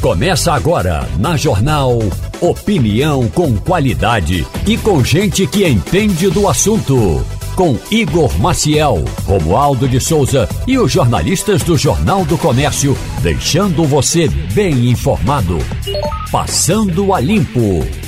Começa agora na Jornal Opinião com qualidade e com gente que entende do assunto. Com Igor Maciel, Romualdo de Souza e os jornalistas do Jornal do Comércio, deixando você bem informado. Passando a Limpo.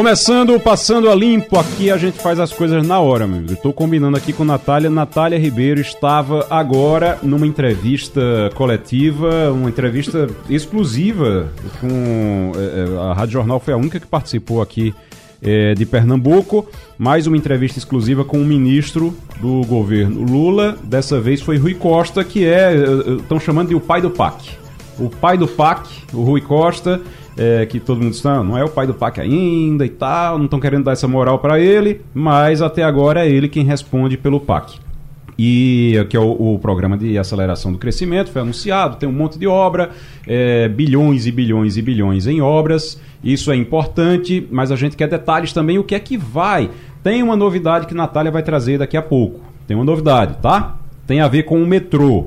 Começando, passando a limpo, aqui a gente faz as coisas na hora, meu amigo. Estou combinando aqui com Natália. Natália Ribeiro estava agora numa entrevista coletiva, uma entrevista exclusiva com. É, a Rádio Jornal foi a única que participou aqui é, de Pernambuco. Mais uma entrevista exclusiva com o ministro do governo Lula. Dessa vez foi Rui Costa, que é. Estão chamando de o pai do PAC. O pai do PAC, o Rui Costa é, que todo mundo está, não é o pai do PAC ainda e tal, não estão querendo dar essa moral para ele, mas até agora é ele quem responde pelo PAC. E que é o, o, programa de aceleração do crescimento, foi anunciado, tem um monte de obra, é, bilhões e bilhões e bilhões em obras. Isso é importante, mas a gente quer detalhes também o que é que vai. Tem uma novidade que Natália vai trazer daqui a pouco. Tem uma novidade, tá? Tem a ver com o metrô.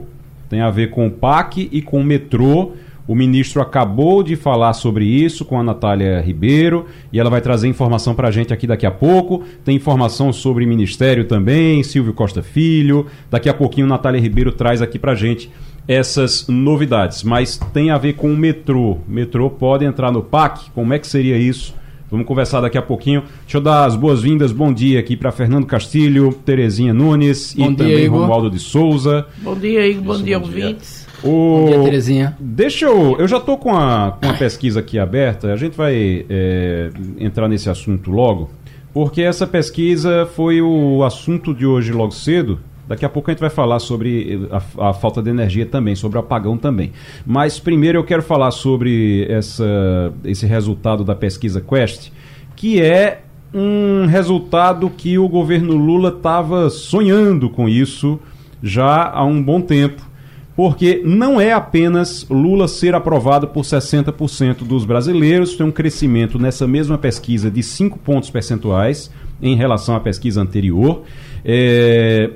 Tem a ver com o PAC e com o metrô. O ministro acabou de falar sobre isso com a Natália Ribeiro e ela vai trazer informação para a gente aqui daqui a pouco. Tem informação sobre ministério também, Silvio Costa Filho. Daqui a pouquinho, Natália Ribeiro traz aqui para a gente essas novidades. Mas tem a ver com o metrô. Metrô pode entrar no PAC? Como é que seria isso? Vamos conversar daqui a pouquinho. Deixa eu dar as boas-vindas, bom dia aqui para Fernando Castilho, Terezinha Nunes bom e dia, também Igor. Romualdo de Souza. Bom dia, Igor. Bom, dia, ouvintes. O... Bom dia, Terezinha. Deixa eu. Eu já estou com a, com a pesquisa aqui aberta. A gente vai é, entrar nesse assunto logo, porque essa pesquisa foi o assunto de hoje logo cedo. Daqui a pouco a gente vai falar sobre a, a, falta de energia também, sobre o apagão também. Mas primeiro eu quero falar sobre essa, esse resultado da pesquisa Quest, que é um resultado que o governo Lula estava sonhando com isso já há um bom tempo porque não é apenas Lula ser aprovado por 60% dos brasileiros, tem um crescimento nessa mesma pesquisa de 5 pontos percentuais em relação à pesquisa anterior. É,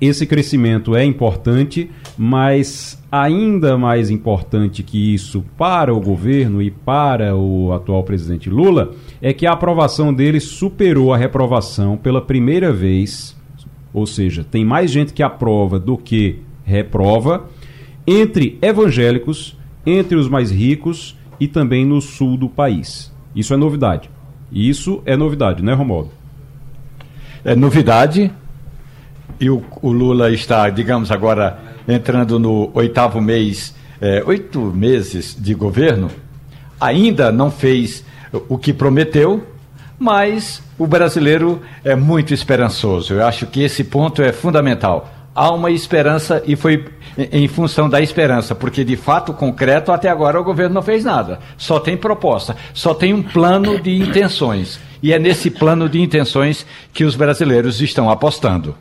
esse crescimento é importante, mas ainda mais importante que isso para o governo e para o atual presidente Lula é que a aprovação dele superou a reprovação pela primeira vez, ou seja, tem mais gente que aprova do que reprova entre evangélicos, entre os mais ricos e também no sul do país. Isso é novidade. Isso é novidade, né, Romualdo? É novidade. E o, o Lula está, digamos, agora entrando no oitavo mês, é, oito meses de governo. Ainda não fez o que prometeu, mas o brasileiro é muito esperançoso. Eu acho que esse ponto é fundamental há uma esperança e foi em função da esperança, porque de fato concreto até agora o governo não fez nada. Só tem proposta, só tem um plano de intenções. E é nesse plano de intenções que os brasileiros estão apostando.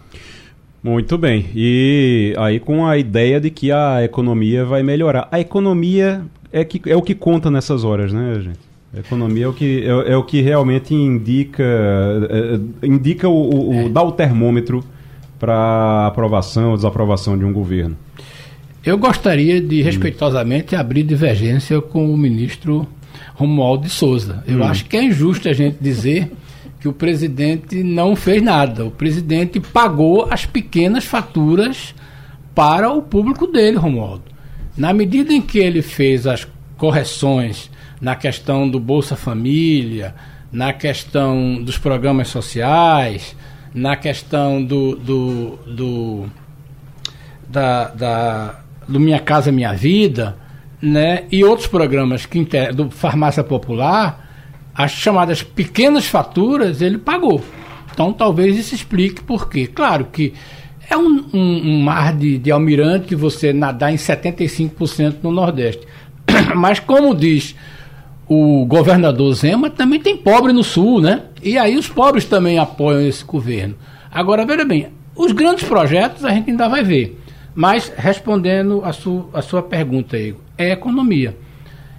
Muito bem. E aí com a ideia de que a economia vai melhorar. A economia é, que, é o que conta nessas horas, né, gente? A economia é o que, é, é o que realmente indica, é, é indica o, o, o, dá o termômetro para aprovação ou desaprovação de um governo? Eu gostaria de, respeitosamente, abrir divergência com o ministro Romualdo de Souza. Eu hum. acho que é injusto a gente dizer que o presidente não fez nada. O presidente pagou as pequenas faturas para o público dele, Romualdo. Na medida em que ele fez as correções na questão do Bolsa Família, na questão dos programas sociais, na questão do, do, do da, da, do Minha Casa Minha Vida, né? E outros programas que do Farmácia Popular, as chamadas pequenas faturas ele pagou. Então talvez isso explique por quê. Claro que é um, um, um mar de, de almirante você nadar em 75% no Nordeste. Mas como diz o governador Zema, também tem pobre no Sul, né? E aí os pobres também apoiam esse governo. Agora, veja bem, os grandes projetos a gente ainda vai ver. Mas, respondendo a, su, a sua pergunta, Igor, é economia.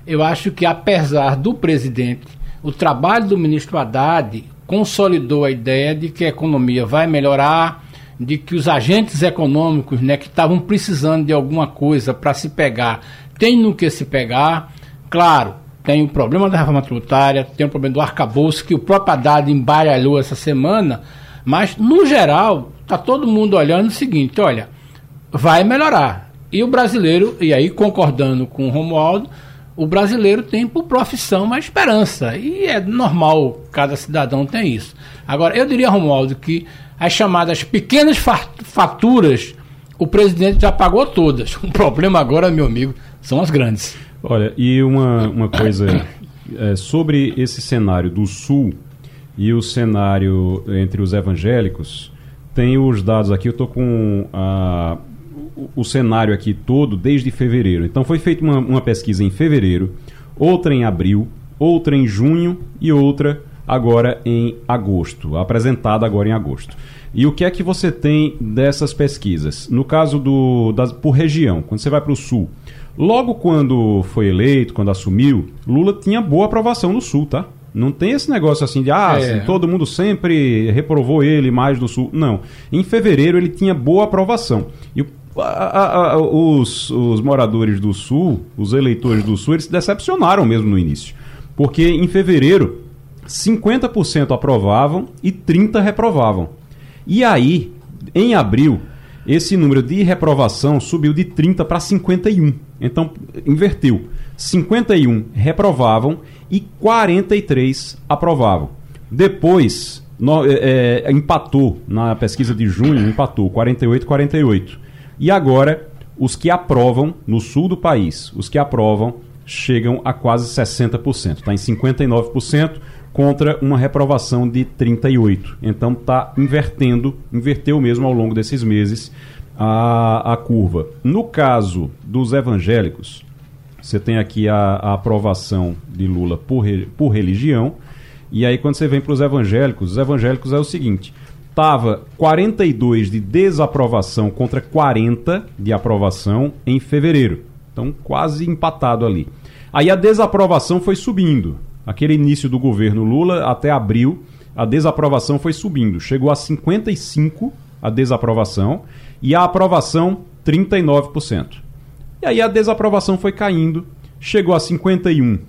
Eu acho que, apesar do presidente, o trabalho do ministro Haddad consolidou a ideia de que a economia vai melhorar, de que os agentes econômicos, né, que estavam precisando de alguma coisa para se pegar, têm no que se pegar. Claro, tem o problema da reforma tributária, tem o problema do arcabouço, que o próprio Haddad embaralhou essa semana, mas, no geral, está todo mundo olhando o seguinte: olha, vai melhorar. E o brasileiro, e aí concordando com o Romualdo, o brasileiro tem por profissão uma esperança. E é normal, cada cidadão tem isso. Agora, eu diria, Romualdo, que as chamadas pequenas faturas, o presidente já pagou todas. O problema agora, meu amigo, são as grandes. Olha, e uma, uma coisa é, sobre esse cenário do Sul e o cenário entre os evangélicos, tem os dados aqui, eu estou com a o cenário aqui todo desde fevereiro. Então foi feita uma, uma pesquisa em fevereiro, outra em abril, outra em junho e outra agora em agosto, apresentada agora em agosto. E o que é que você tem dessas pesquisas? No caso do das, por região, quando você vai para o sul, logo quando foi eleito, quando assumiu, Lula tinha boa aprovação no sul, tá? Não tem esse negócio assim de, ah, é. assim, todo mundo sempre reprovou ele mais no Sul. Não. Em fevereiro ele tinha boa aprovação. E o a, a, os, os moradores do Sul, os eleitores do Sul, eles se decepcionaram mesmo no início. Porque em fevereiro, 50% aprovavam e 30% reprovavam. E aí, em abril, esse número de reprovação subiu de 30 para 51. Então, inverteu. 51 reprovavam e 43 aprovavam. Depois, no, é, é, empatou na pesquisa de junho, empatou 48 48. E agora, os que aprovam no sul do país, os que aprovam chegam a quase 60%, está em 59% contra uma reprovação de 38. Então está invertendo, inverteu mesmo ao longo desses meses a, a curva. No caso dos evangélicos, você tem aqui a, a aprovação de Lula por, por religião, e aí quando você vem para os evangélicos, os evangélicos é o seguinte: estava 42 de desaprovação contra 40 de aprovação em fevereiro. Então, quase empatado ali. Aí a desaprovação foi subindo. Aquele início do governo Lula até abril, a desaprovação foi subindo. Chegou a 55 a desaprovação e a aprovação 39%. E aí a desaprovação foi caindo, chegou a 51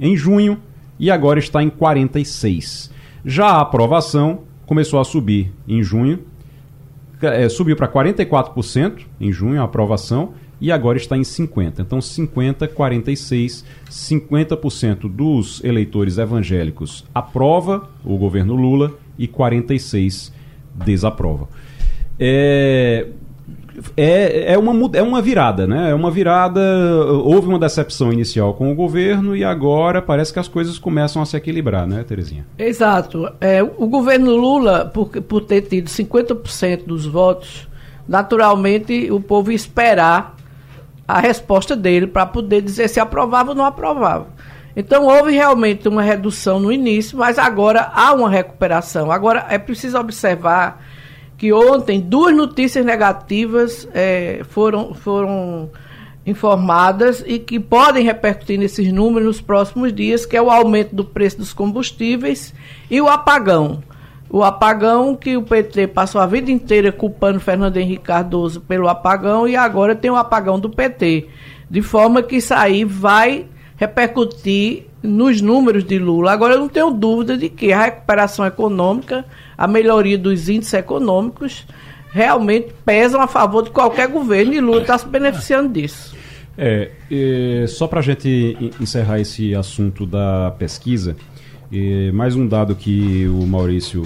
em junho e agora está em 46. Já a aprovação começou a subir em junho, é, subiu para 44% em junho a aprovação e agora está em 50%. Então, 50%, 46%, 50% dos eleitores evangélicos aprova o governo Lula e 46% desaprova. É, é, é, uma, é uma virada, né? É uma virada. Houve uma decepção inicial com o governo e agora parece que as coisas começam a se equilibrar, né, Terezinha? Exato. É, o governo Lula, por, por ter tido 50% dos votos, naturalmente o povo esperar a resposta dele para poder dizer se aprovava ou não aprovava. Então houve realmente uma redução no início, mas agora há uma recuperação. Agora é preciso observar que ontem duas notícias negativas é, foram, foram informadas e que podem repercutir nesses números nos próximos dias, que é o aumento do preço dos combustíveis e o apagão. O apagão que o PT passou a vida inteira culpando Fernando Henrique Cardoso pelo apagão e agora tem o apagão do PT. De forma que isso aí vai repercutir nos números de Lula. Agora eu não tenho dúvida de que a recuperação econômica a melhoria dos índices econômicos realmente pesam a favor de qualquer governo e Lula está se beneficiando disso. É, é só para a gente encerrar esse assunto da pesquisa, é, mais um dado que o Maurício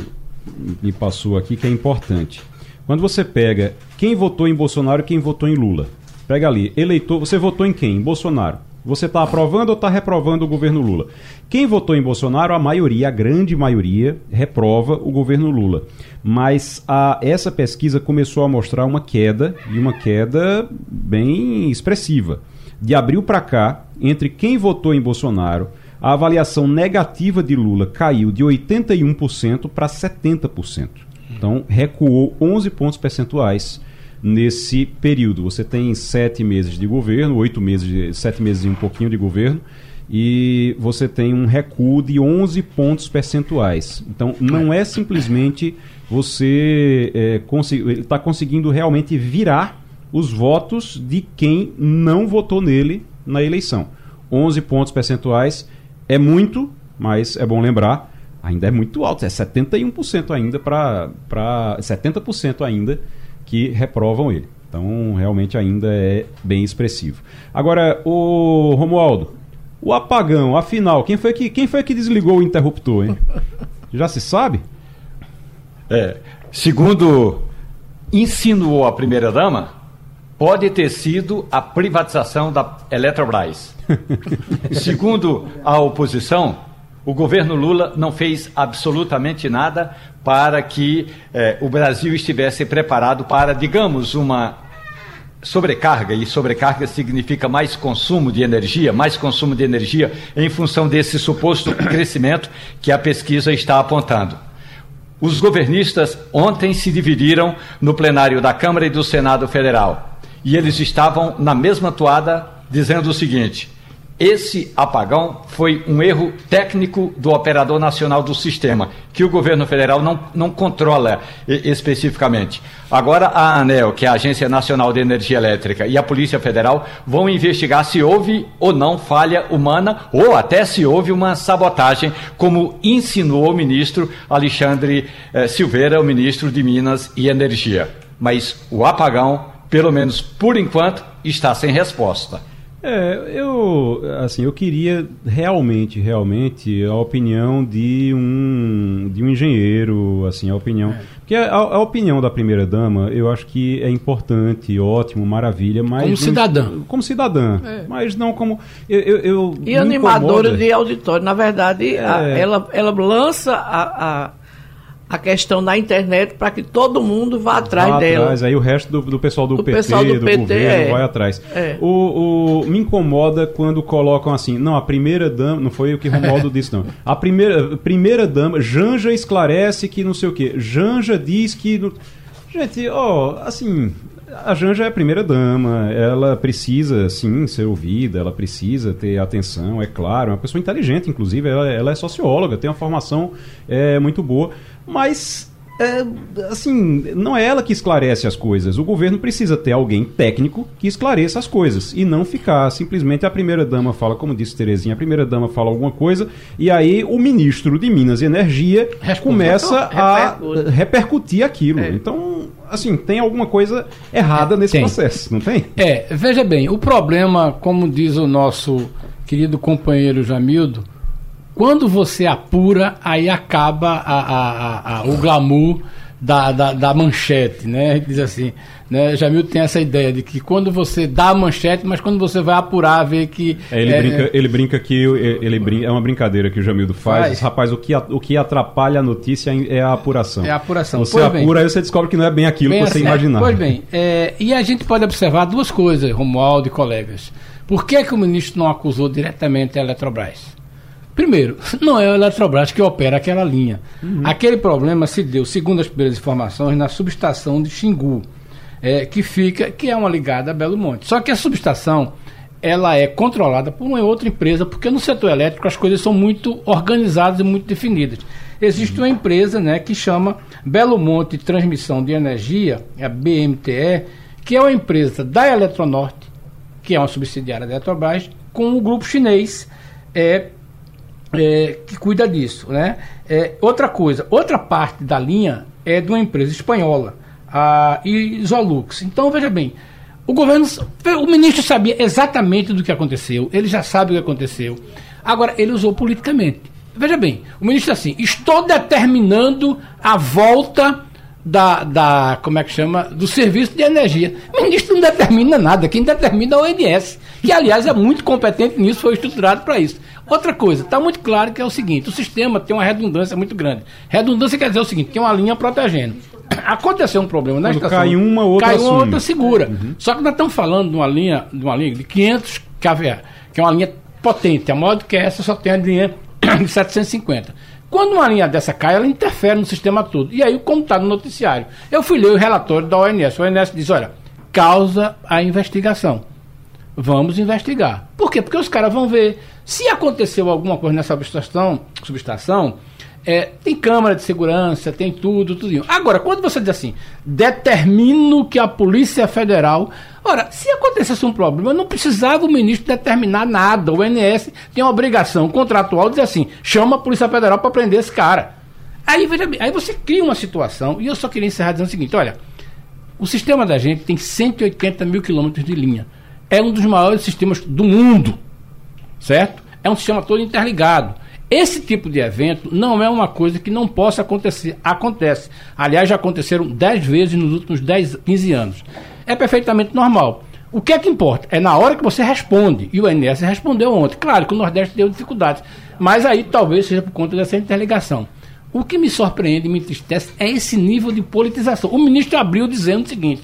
me passou aqui que é importante. Quando você pega quem votou em Bolsonaro e quem votou em Lula, pega ali, eleitor, você votou em quem? Em Bolsonaro. Você está aprovando ou está reprovando o governo Lula? Quem votou em Bolsonaro, a maioria, a grande maioria, reprova o governo Lula. Mas a, essa pesquisa começou a mostrar uma queda, e uma queda bem expressiva. De abril para cá, entre quem votou em Bolsonaro, a avaliação negativa de Lula caiu de 81% para 70%. Então, recuou 11 pontos percentuais nesse período. Você tem sete meses de governo, oito meses, sete meses e um pouquinho de governo, e você tem um recuo de 11 pontos percentuais. Então, não é simplesmente você é, ele está conseguindo realmente virar os votos de quem não votou nele na eleição. 11 pontos percentuais é muito, mas é bom lembrar, ainda é muito alto, é 71% ainda para 70% ainda que reprovam ele. Então, realmente ainda é bem expressivo. Agora, o Romualdo, o apagão, afinal, quem foi que, quem foi que desligou o interruptor, hein? Já se sabe? É, segundo insinuou a primeira-dama, pode ter sido a privatização da Eletrobras. segundo a oposição, o governo Lula não fez absolutamente nada para que eh, o Brasil estivesse preparado para, digamos, uma sobrecarga, e sobrecarga significa mais consumo de energia, mais consumo de energia em função desse suposto crescimento que a pesquisa está apontando. Os governistas ontem se dividiram no plenário da Câmara e do Senado Federal. E eles estavam na mesma toada dizendo o seguinte: esse apagão foi um erro técnico do operador nacional do sistema, que o governo federal não, não controla especificamente. Agora, a ANEL, que é a Agência Nacional de Energia Elétrica, e a Polícia Federal vão investigar se houve ou não falha humana, ou até se houve uma sabotagem, como insinuou o ministro Alexandre eh, Silveira, o ministro de Minas e Energia. Mas o apagão, pelo menos por enquanto, está sem resposta. É, eu assim, eu queria realmente, realmente a opinião de um de um engenheiro, assim, a opinião, é. porque a, a, opinião da primeira dama, eu acho que é importante, ótimo, maravilha, mas como cidadã, como cidadã, é. mas não como eu, eu, eu e animadora incomoda. de auditório, na verdade, é. a, ela ela lança a a questão na internet para que todo mundo vá atrás vá dela. Atrás, aí o resto do, do pessoal do, do PT, pessoal do, do PT, governo, é. vai atrás. É. O, o, me incomoda quando colocam assim, não, a primeira dama, não foi o que Romualdo disse, não. A primeira, primeira dama, Janja esclarece que não sei o quê. Janja diz que. Gente, ó, assim, a Janja é a primeira dama, ela precisa, sim, ser ouvida, ela precisa ter atenção, é claro, é uma pessoa inteligente, inclusive, ela, ela é socióloga, tem uma formação é, muito boa mas é, assim, não é ela que esclarece as coisas. O governo precisa ter alguém técnico que esclareça as coisas e não ficar simplesmente a primeira dama fala, como disse Terezinha, a primeira dama fala alguma coisa e aí o ministro de Minas e Energia começa a repercutir aquilo. É. Então, assim, tem alguma coisa errada é, nesse tem. processo, não tem? É, veja bem, o problema, como diz o nosso querido companheiro Jamildo, quando você apura, aí acaba a, a, a, o glamour da, da, da, manchete, né? A gente diz assim, né? Jamil tem essa ideia de que quando você dá a manchete, mas quando você vai apurar, vê que. É, ele, é, brinca, ele brinca que ele brinca, é uma brincadeira que o Jamildo faz. faz. Rapaz, o que, o que atrapalha a notícia é a apuração. É a apuração. Você pois apura, bem, aí você descobre que não é bem aquilo bem que você assim, imaginava. Pois bem, é, e a gente pode observar duas coisas, Romualdo e colegas. Por que, que o ministro não acusou diretamente a Eletrobras? Primeiro, não é a Eletrobras que opera aquela linha. Uhum. Aquele problema se deu, segundo as primeiras informações, na subestação de Xingu, é, que fica, que é uma ligada a Belo Monte. Só que a subestação ela é controlada por uma outra empresa, porque no setor elétrico as coisas são muito organizadas e muito definidas. Existe uhum. uma empresa né, que chama Belo Monte Transmissão de Energia, a BMTE, que é uma empresa da Eletronorte, que é uma subsidiária da Eletrobras, com o grupo chinês é, é, que cuida disso. Né? É, outra coisa, outra parte da linha é de uma empresa espanhola, a Isolux. Então, veja bem, o governo, o ministro sabia exatamente do que aconteceu, ele já sabe o que aconteceu. Agora, ele usou politicamente. Veja bem, o ministro assim, estou determinando a volta da, da, como é que chama, do serviço de energia. O ministro não determina nada, quem determina é o ONS, que aliás é muito competente nisso, foi estruturado para isso. Outra coisa, está muito claro que é o seguinte: o sistema tem uma redundância muito grande. Redundância quer dizer o seguinte: tem uma linha protegendo. Aconteceu um problema na Quando estação. Cai uma, outra Cai uma, outra segura. Uhum. Só que nós estamos falando de uma linha de, uma linha de 500 kVA, que é uma linha potente. A maior do que essa só tem a linha de 750. Quando uma linha dessa cai, ela interfere no sistema todo. E aí, como está no noticiário, eu fui ler o relatório da ONS. O ONS diz: olha, causa a investigação. vamos investigar. Por quê? Porque os caras vão ver se aconteceu alguma coisa nessa subestação, subestação é, tem câmara de segurança, tem tudo, tudo. Agora, quando você diz assim, determino que a Polícia Federal. Ora, se acontecesse um problema, não precisava o ministro determinar nada. O INS tem uma obrigação contratual de dizer assim: chama a Polícia Federal para prender esse cara. Aí, veja bem, aí você cria uma situação, e eu só queria encerrar dizendo o seguinte: olha, o sistema da gente tem 180 mil quilômetros de linha. É um dos maiores sistemas do mundo, certo? É um sistema todo interligado. Esse tipo de evento não é uma coisa que não possa acontecer. Acontece. Aliás, já aconteceram 10 vezes nos últimos 10, 15 anos. É perfeitamente normal. O que é que importa? É na hora que você responde. E o INS respondeu ontem. Claro que o Nordeste deu dificuldades. Mas aí talvez seja por conta dessa interligação. O que me surpreende e me entristece é esse nível de politização. O ministro abriu dizendo o seguinte: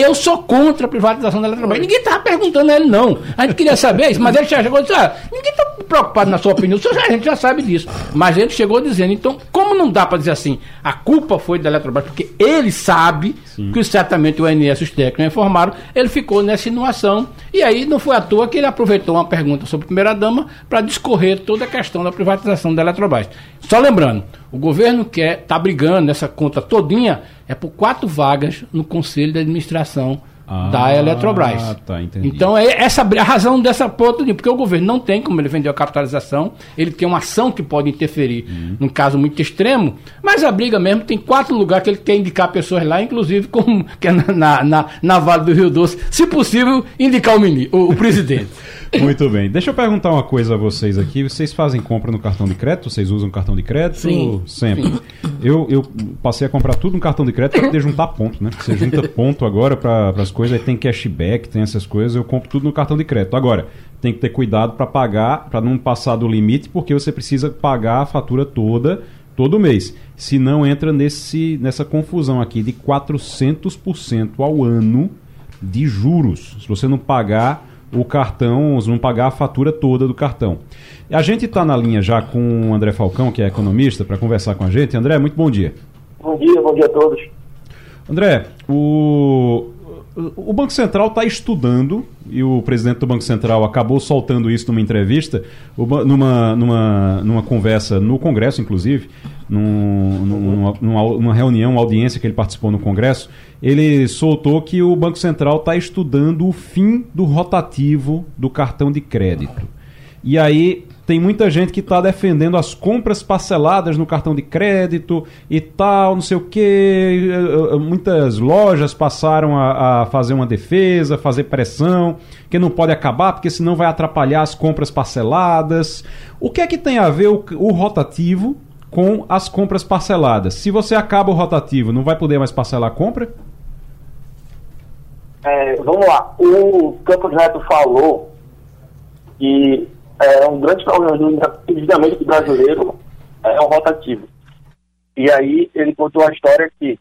eu sou contra a privatização da Eletrobras. Ninguém estava perguntando a ele, não. A gente queria saber isso, mas ele já chegou e disse: ah, ninguém está preocupado na sua opinião, a gente já sabe disso. Mas ele chegou dizendo, então, como não dá para dizer assim, a culpa foi da Eletrobras, porque ele sabe Sim. que certamente o INS, os técnicos informaram, ele ficou nessa insinuação. E aí não foi à toa que ele aproveitou uma pergunta sobre a primeira-dama para discorrer toda a questão da privatização da Eletrobras. Só lembrando, o governo quer, está brigando nessa conta todinha, é por quatro vagas no Conselho de Administração ah, da Eletrobras. Tá, então é essa a razão dessa ponta, porque o governo não tem como ele vender a capitalização, ele tem uma ação que pode interferir uhum. num caso muito extremo, mas a briga mesmo tem quatro lugares que ele quer indicar pessoas lá, inclusive como que é na, na, na Vale do Rio Doce, se possível, indicar o, mini, o, o presidente. Muito bem. Deixa eu perguntar uma coisa a vocês aqui. Vocês fazem compra no cartão de crédito? Vocês usam cartão de crédito? Sim. Sempre. Sim. Eu, eu passei a comprar tudo no cartão de crédito para poder juntar ponto, né? Você junta ponto agora para as coisas, aí tem cashback, tem essas coisas, eu compro tudo no cartão de crédito. Agora, tem que ter cuidado para pagar, para não passar do limite, porque você precisa pagar a fatura toda todo mês. Se não entra nesse, nessa confusão aqui de 400% ao ano de juros. Se você não pagar o cartão, não pagar a fatura toda do cartão. A gente está na linha já com o André Falcão, que é economista, para conversar com a gente. André, muito bom dia. Bom dia, bom dia a todos. André, o, o Banco Central está estudando, e o presidente do Banco Central acabou soltando isso numa entrevista, numa, numa, numa conversa no Congresso, inclusive, num, numa, numa, reunião, uma audiência que ele participou no Congresso, ele soltou que o Banco Central está estudando o fim do rotativo do cartão de crédito. E aí tem muita gente que está defendendo as compras parceladas no cartão de crédito e tal, não sei o que. Muitas lojas passaram a, a, fazer uma defesa, fazer pressão, que não pode acabar porque senão vai atrapalhar as compras parceladas. O que é que tem a ver o, o rotativo com as compras parceladas. Se você acaba o rotativo, não vai poder mais parcelar a compra? É, vamos lá. O Campo Neto falou que é um grande problema do endividamento brasileiro é o rotativo. E aí ele contou a história que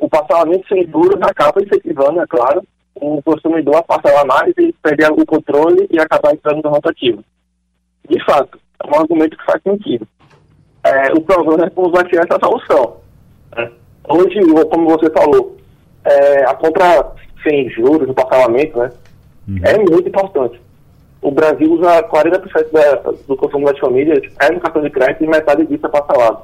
o parcelamento sem juros acaba incentivando, é claro, o consumidor a parcelar mais e perder o controle e acabar entrando no rotativo. De fato, é um argumento que faz sentido é, o problema é ser essa solução. Né? Hoje, como você falou, é, a compra sem juros, o parcelamento, né, uhum. é muito importante. O Brasil usa 40% da, do consumo das famílias é no cartão de crédito e metade disso é parcelado.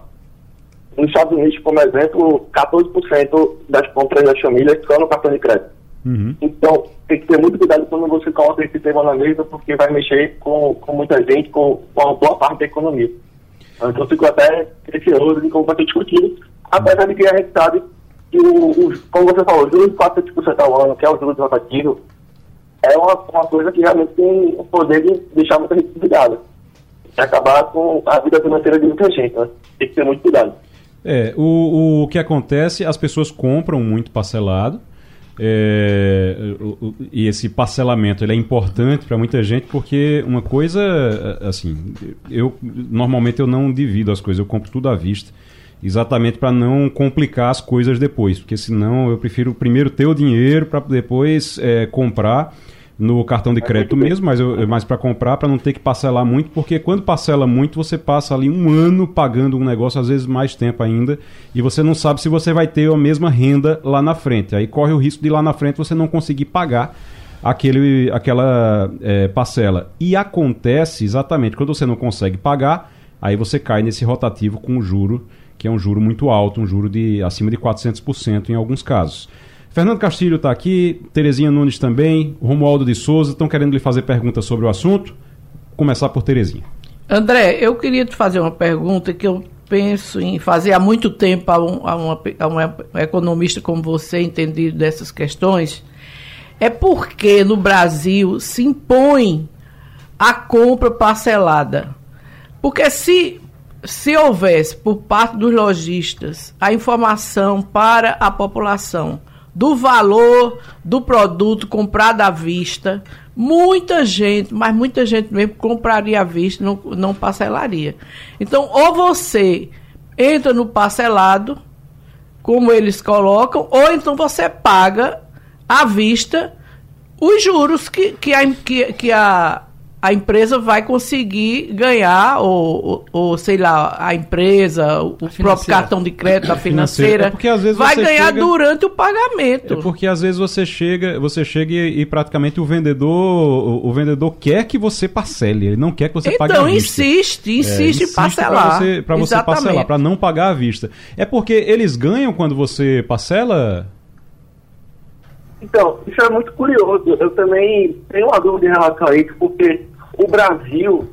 Nos Estados Unidos, como exemplo, 14% das compras das famílias são no cartão de crédito. Uhum. Então, tem que ter muito cuidado quando você coloca esse tema na mesa, porque vai mexer com, com muita gente, com, com uma boa parte da economia. Então ficou até receoso de como vai ser discutido, apesar de que a gente sabe que, o, o como você falou, juros de 4% ao ano, que é o juros rotativo, é uma, uma coisa que realmente tem o poder de deixar muita gente desligada. E acabar com a vida financeira de muita gente, né? Tem que ter muito cuidado. É, o, o que acontece, as pessoas compram muito parcelado, é, e esse parcelamento ele é importante para muita gente porque uma coisa assim eu normalmente eu não divido as coisas eu compro tudo à vista exatamente para não complicar as coisas depois porque senão eu prefiro primeiro ter o dinheiro para depois é, comprar no cartão de crédito mesmo, mas, eu, mas para comprar, para não ter que parcelar muito, porque quando parcela muito, você passa ali um ano pagando um negócio, às vezes mais tempo ainda, e você não sabe se você vai ter a mesma renda lá na frente. Aí corre o risco de lá na frente você não conseguir pagar aquele, aquela é, parcela. E acontece exatamente quando você não consegue pagar, aí você cai nesse rotativo com um juro, que é um juro muito alto, um juro de acima de 400% em alguns casos. Fernando Castilho está aqui, Terezinha Nunes também, Romualdo de Souza estão querendo lhe fazer perguntas sobre o assunto. Vou começar por Terezinha. André, eu queria te fazer uma pergunta que eu penso em fazer há muito tempo a, um, a, uma, a uma economista como você, entendido dessas questões. É porque no Brasil se impõe a compra parcelada. Porque se, se houvesse por parte dos lojistas a informação para a população do valor do produto comprado à vista, muita gente, mas muita gente mesmo compraria à vista, não, não parcelaria. Então, ou você entra no parcelado, como eles colocam, ou então você paga à vista os juros que, que, a, que, que a, a empresa vai conseguir ganhar, ou, ou, ou sei lá, a empresa, o a próprio cartão de crédito, a financeira, é vai ganhar chega... durante o pagamento. É porque às vezes você chega, você chega e, e, praticamente o vendedor, o, o, vendedor quer que você parcele, ele não quer que você então, pague à vista. Então insiste, insiste é, em parcelar. Para você, você parcelar, para não pagar à vista. É porque eles ganham quando você parcela? Então, isso é muito curioso. Eu também tenho uma dúvida em relação a isso, porque o Brasil,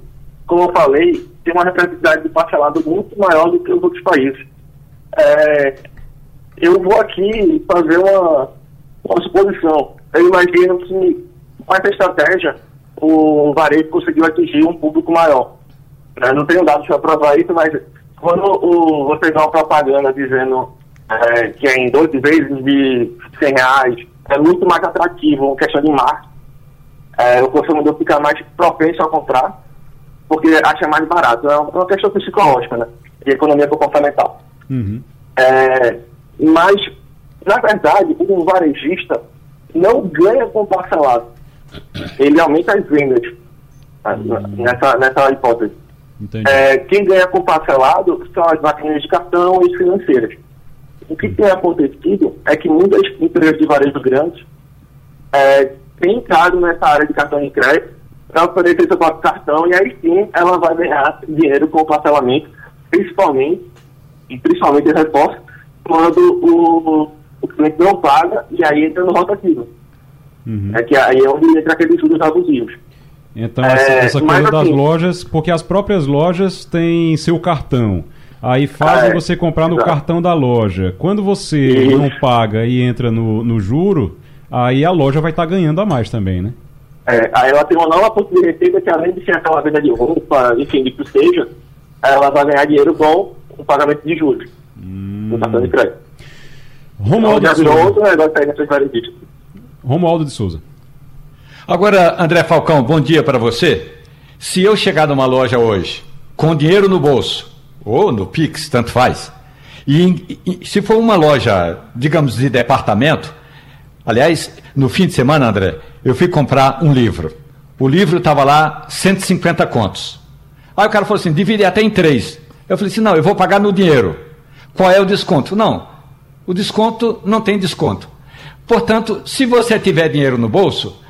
como eu falei, tem uma necessidade de parcelado muito maior do que os outros países. É, eu vou aqui fazer uma, uma suposição. Eu imagino que com essa estratégia o varejo conseguiu atingir um público maior. Eu não tenho dados para provar isso, mas quando o, você vê uma propaganda dizendo é, que é em 12 vezes de 100 reais, é muito mais atrativo, uma questão de marketing é, o consumidor fica mais propenso a comprar porque acha mais barato. É uma questão psicológica, né? De economia comportamental. Uhum. É, mas, na verdade, o varejista não ganha com parcelado. Ele aumenta as vendas uhum. nessa, nessa hipótese. É, quem ganha com parcelado são as máquinas de cartão e as financeiras. O que tem acontecido é que muitas empresas de varejo grandes é, tem entrado nessa área de cartão de crédito para oferecer seu próprio cartão e aí sim ela vai ganhar dinheiro com o parcelamento, principalmente, e principalmente eu reforço, quando o, o cliente não paga e aí entra no rotativo. Uhum. É que aí é onde entra aqueles juros abusivos. Então, essa, é, essa coisa das assim, lojas, porque as próprias lojas têm seu cartão. Aí fazem é, você comprar no exato. cartão da loja. Quando você Isso. não paga e entra no, no juro, aí a loja vai estar tá ganhando a mais também, né? É, aí ela tem uma nova fonte de receita que além de ser aquela venda de roupa, enfim, de que seja, ela vai ganhar dinheiro com o pagamento de juros hum. no cartão de crédito. Romualdo então, de Souza. outro negócio aí nessas Romualdo de Souza. Agora, André Falcão, bom dia para você. Se eu chegar numa loja hoje com dinheiro no bolso, ou no Pix, tanto faz, e, e se for uma loja, digamos, de departamento, Aliás, no fim de semana, André, eu fui comprar um livro. O livro estava lá 150 contos. Aí o cara falou assim: divide até em três. Eu falei assim: não, eu vou pagar no dinheiro. Qual é o desconto? Não, o desconto não tem desconto. Portanto, se você tiver dinheiro no bolso,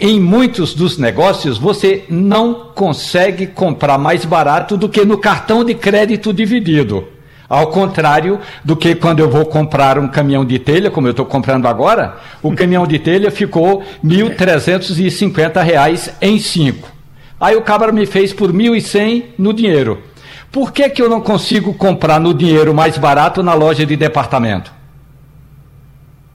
em muitos dos negócios você não consegue comprar mais barato do que no cartão de crédito dividido. Ao contrário do que quando eu vou comprar um caminhão de telha, como eu estou comprando agora, o caminhão de telha ficou R$ 1.350 em 5. Aí o cabra me fez por R$ 1.100 no dinheiro. Por que, que eu não consigo comprar no dinheiro mais barato na loja de departamento?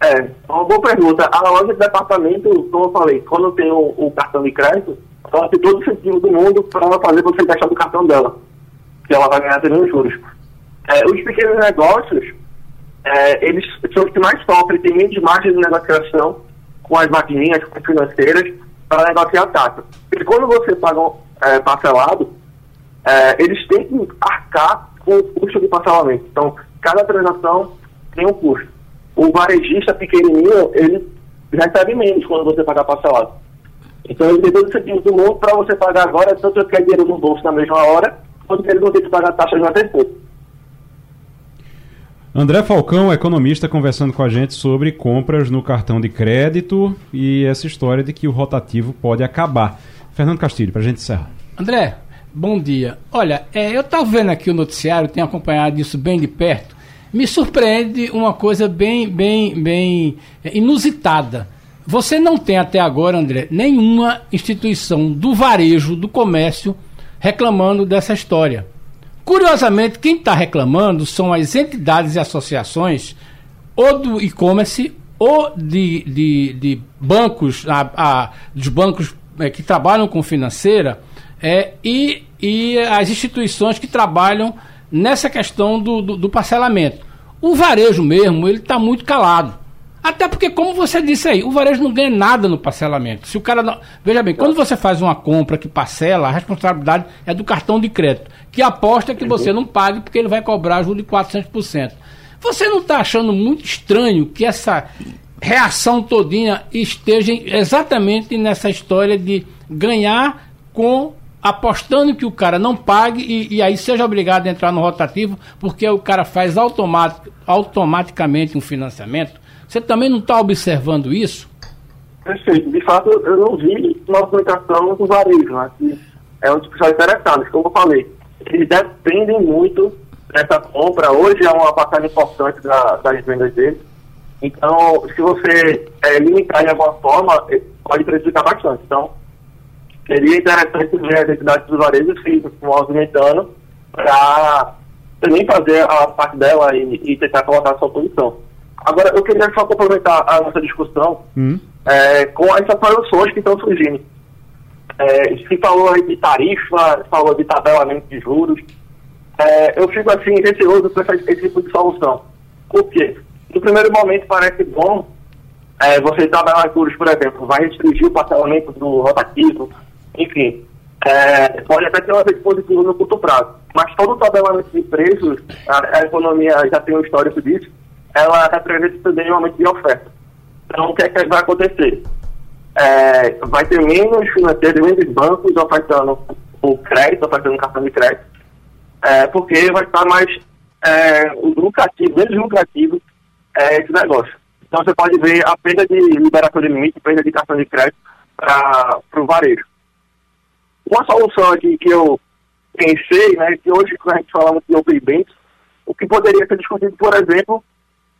É, uma boa pergunta. A loja de departamento, como eu falei, quando tem o, o cartão de crédito, ela tem todo o sentido do mundo para fazer você gastar do cartão dela. Que ela vai ganhar os juros. É, os pequenos negócios, é, eles são os que mais sofrem, tem menos margem de negociação com as maquininhas, com as financeiras, para negociar taxa. Porque quando você paga é, parcelado, é, eles têm que arcar com o custo de parcelamento. Então, cada transação tem um custo. O varejista pequenininho, ele recebe menos quando você pagar parcelado. Então, ele tem todo sentido do mundo para você pagar agora, tanto que é dinheiro no bolso na mesma hora, quanto que ele não tem que pagar taxas na terceira. André Falcão, economista, conversando com a gente sobre compras no cartão de crédito e essa história de que o rotativo pode acabar. Fernando Castilho, para a gente encerrar. André, bom dia. Olha, é, eu estava vendo aqui o noticiário, tenho acompanhado isso bem de perto. Me surpreende uma coisa bem, bem, bem é, inusitada. Você não tem até agora, André, nenhuma instituição do varejo, do comércio, reclamando dessa história. Curiosamente, quem está reclamando são as entidades e associações ou do e-commerce ou de, de, de bancos, a, a, dos bancos é, que trabalham com financeira é, e, e as instituições que trabalham nessa questão do, do, do parcelamento. O varejo mesmo, ele está muito calado. Até porque, como você disse aí, o varejo não ganha nada no parcelamento. Se o cara não... Veja bem, quando você faz uma compra que parcela, a responsabilidade é do cartão de crédito, que aposta que você não pague porque ele vai cobrar juros de 400%. Você não está achando muito estranho que essa reação todinha esteja exatamente nessa história de ganhar com apostando que o cara não pague e, e, aí seja obrigado a entrar no rotativo porque o cara faz automatic, automaticamente um financiamento você também não está observando isso? Perfeito. De fato, eu não vi uma comunicação com varejo, né? é um tipo de interessante, como eu falei. Eles dependem muito dessa compra. Hoje é uma passagem importante da, das vendas deles. Então, se você é, limitar de alguma forma, eh, pode prejudicar bastante. Então, seria interessante ver as entidades do varejo se movimentando para também fazer a parte dela e, e tentar colocar a sua posição. Agora, eu queria só complementar a nossa discussão hum. é, com essas soluções que estão surgindo. É, se falou aí de tarifa, falou de tabelamento de juros. É, eu fico assim, receoso com esse tipo de solução. Por quê? No primeiro momento parece bom é, você tabelar juros, por exemplo, vai restringir o parcelamento do rotativo, enfim. É, pode até ter um efeito positivo no curto prazo. Mas todo o tabelamento de preços, a, a economia já tem um histórico disso, ela representa também um aumento de oferta. Então, o que é que vai acontecer? É, vai ter menos financeiros, menos bancos ofertando o crédito, ofertando cartão de crédito, é, porque vai estar mais é, lucrativo, menos lucrativo é, esse negócio. Então, você pode ver a perda de liberação de limite, perda de cartão de crédito para o varejo. Uma solução aqui que eu pensei, né, que hoje, quando a gente fala muito de open banks, o que poderia ser discutido, por exemplo,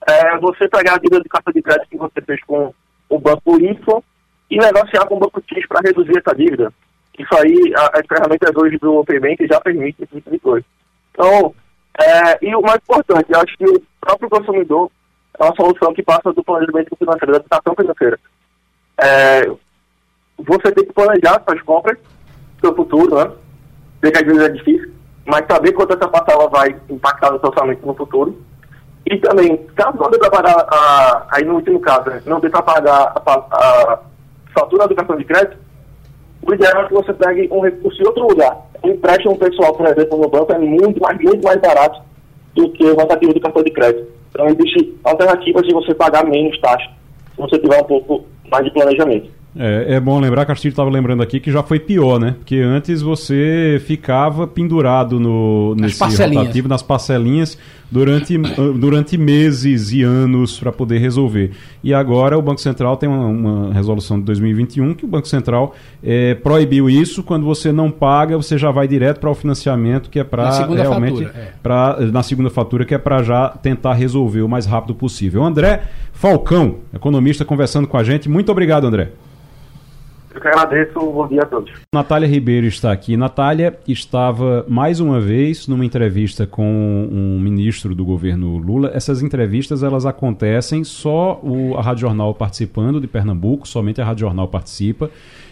é você pegar a dívida de carta de crédito que você fez com o banco Y e negociar com o banco X para reduzir essa dívida. Isso aí, as ferramentas hoje do Open Bank já permitem esse tipo de coisa. Então, é, e o mais importante, eu acho que o próprio consumidor é uma solução que passa do planejamento financeiro, da educação financeira. É, você tem que planejar suas compras, seu futuro, né? Sei que às vezes é difícil, mas saber quanto essa parcela vai impactar no seu orçamento no futuro e também, caso não dê para pagar, a, aí no último caso, né, não dê para pagar a, a, fatura do cartão de crédito, o ideal é que você pegue um recurso em outro lugar. Um empréstimo pessoal, por exemplo, no banco é muito mais, muito mais barato do que o rotativo do cartão de crédito. Então, existe alternativas de você pagar menos taxa, se você tiver um pouco mais de planejamento. É, é bom lembrar, Castilho estava lembrando aqui que já foi pior, né? Porque antes você ficava pendurado no, nesse rotativo, nas parcelinhas, durante, durante meses e anos para poder resolver. E agora o Banco Central tem uma, uma resolução de 2021 que o Banco Central é, proibiu isso. Quando você não paga, você já vai direto para o financiamento, que é para realmente. Fatura, é. Pra, na segunda fatura, que é para já tentar resolver o mais rápido possível. André Falcão, economista, conversando com a gente. Muito obrigado, André. Eu que agradeço, bom dia a todos. Natália Ribeiro está aqui. Natália estava mais uma vez numa entrevista com um ministro do governo Lula. Essas entrevistas elas acontecem só o, a Rádio Jornal participando de Pernambuco, somente a Rádio Jornal participa,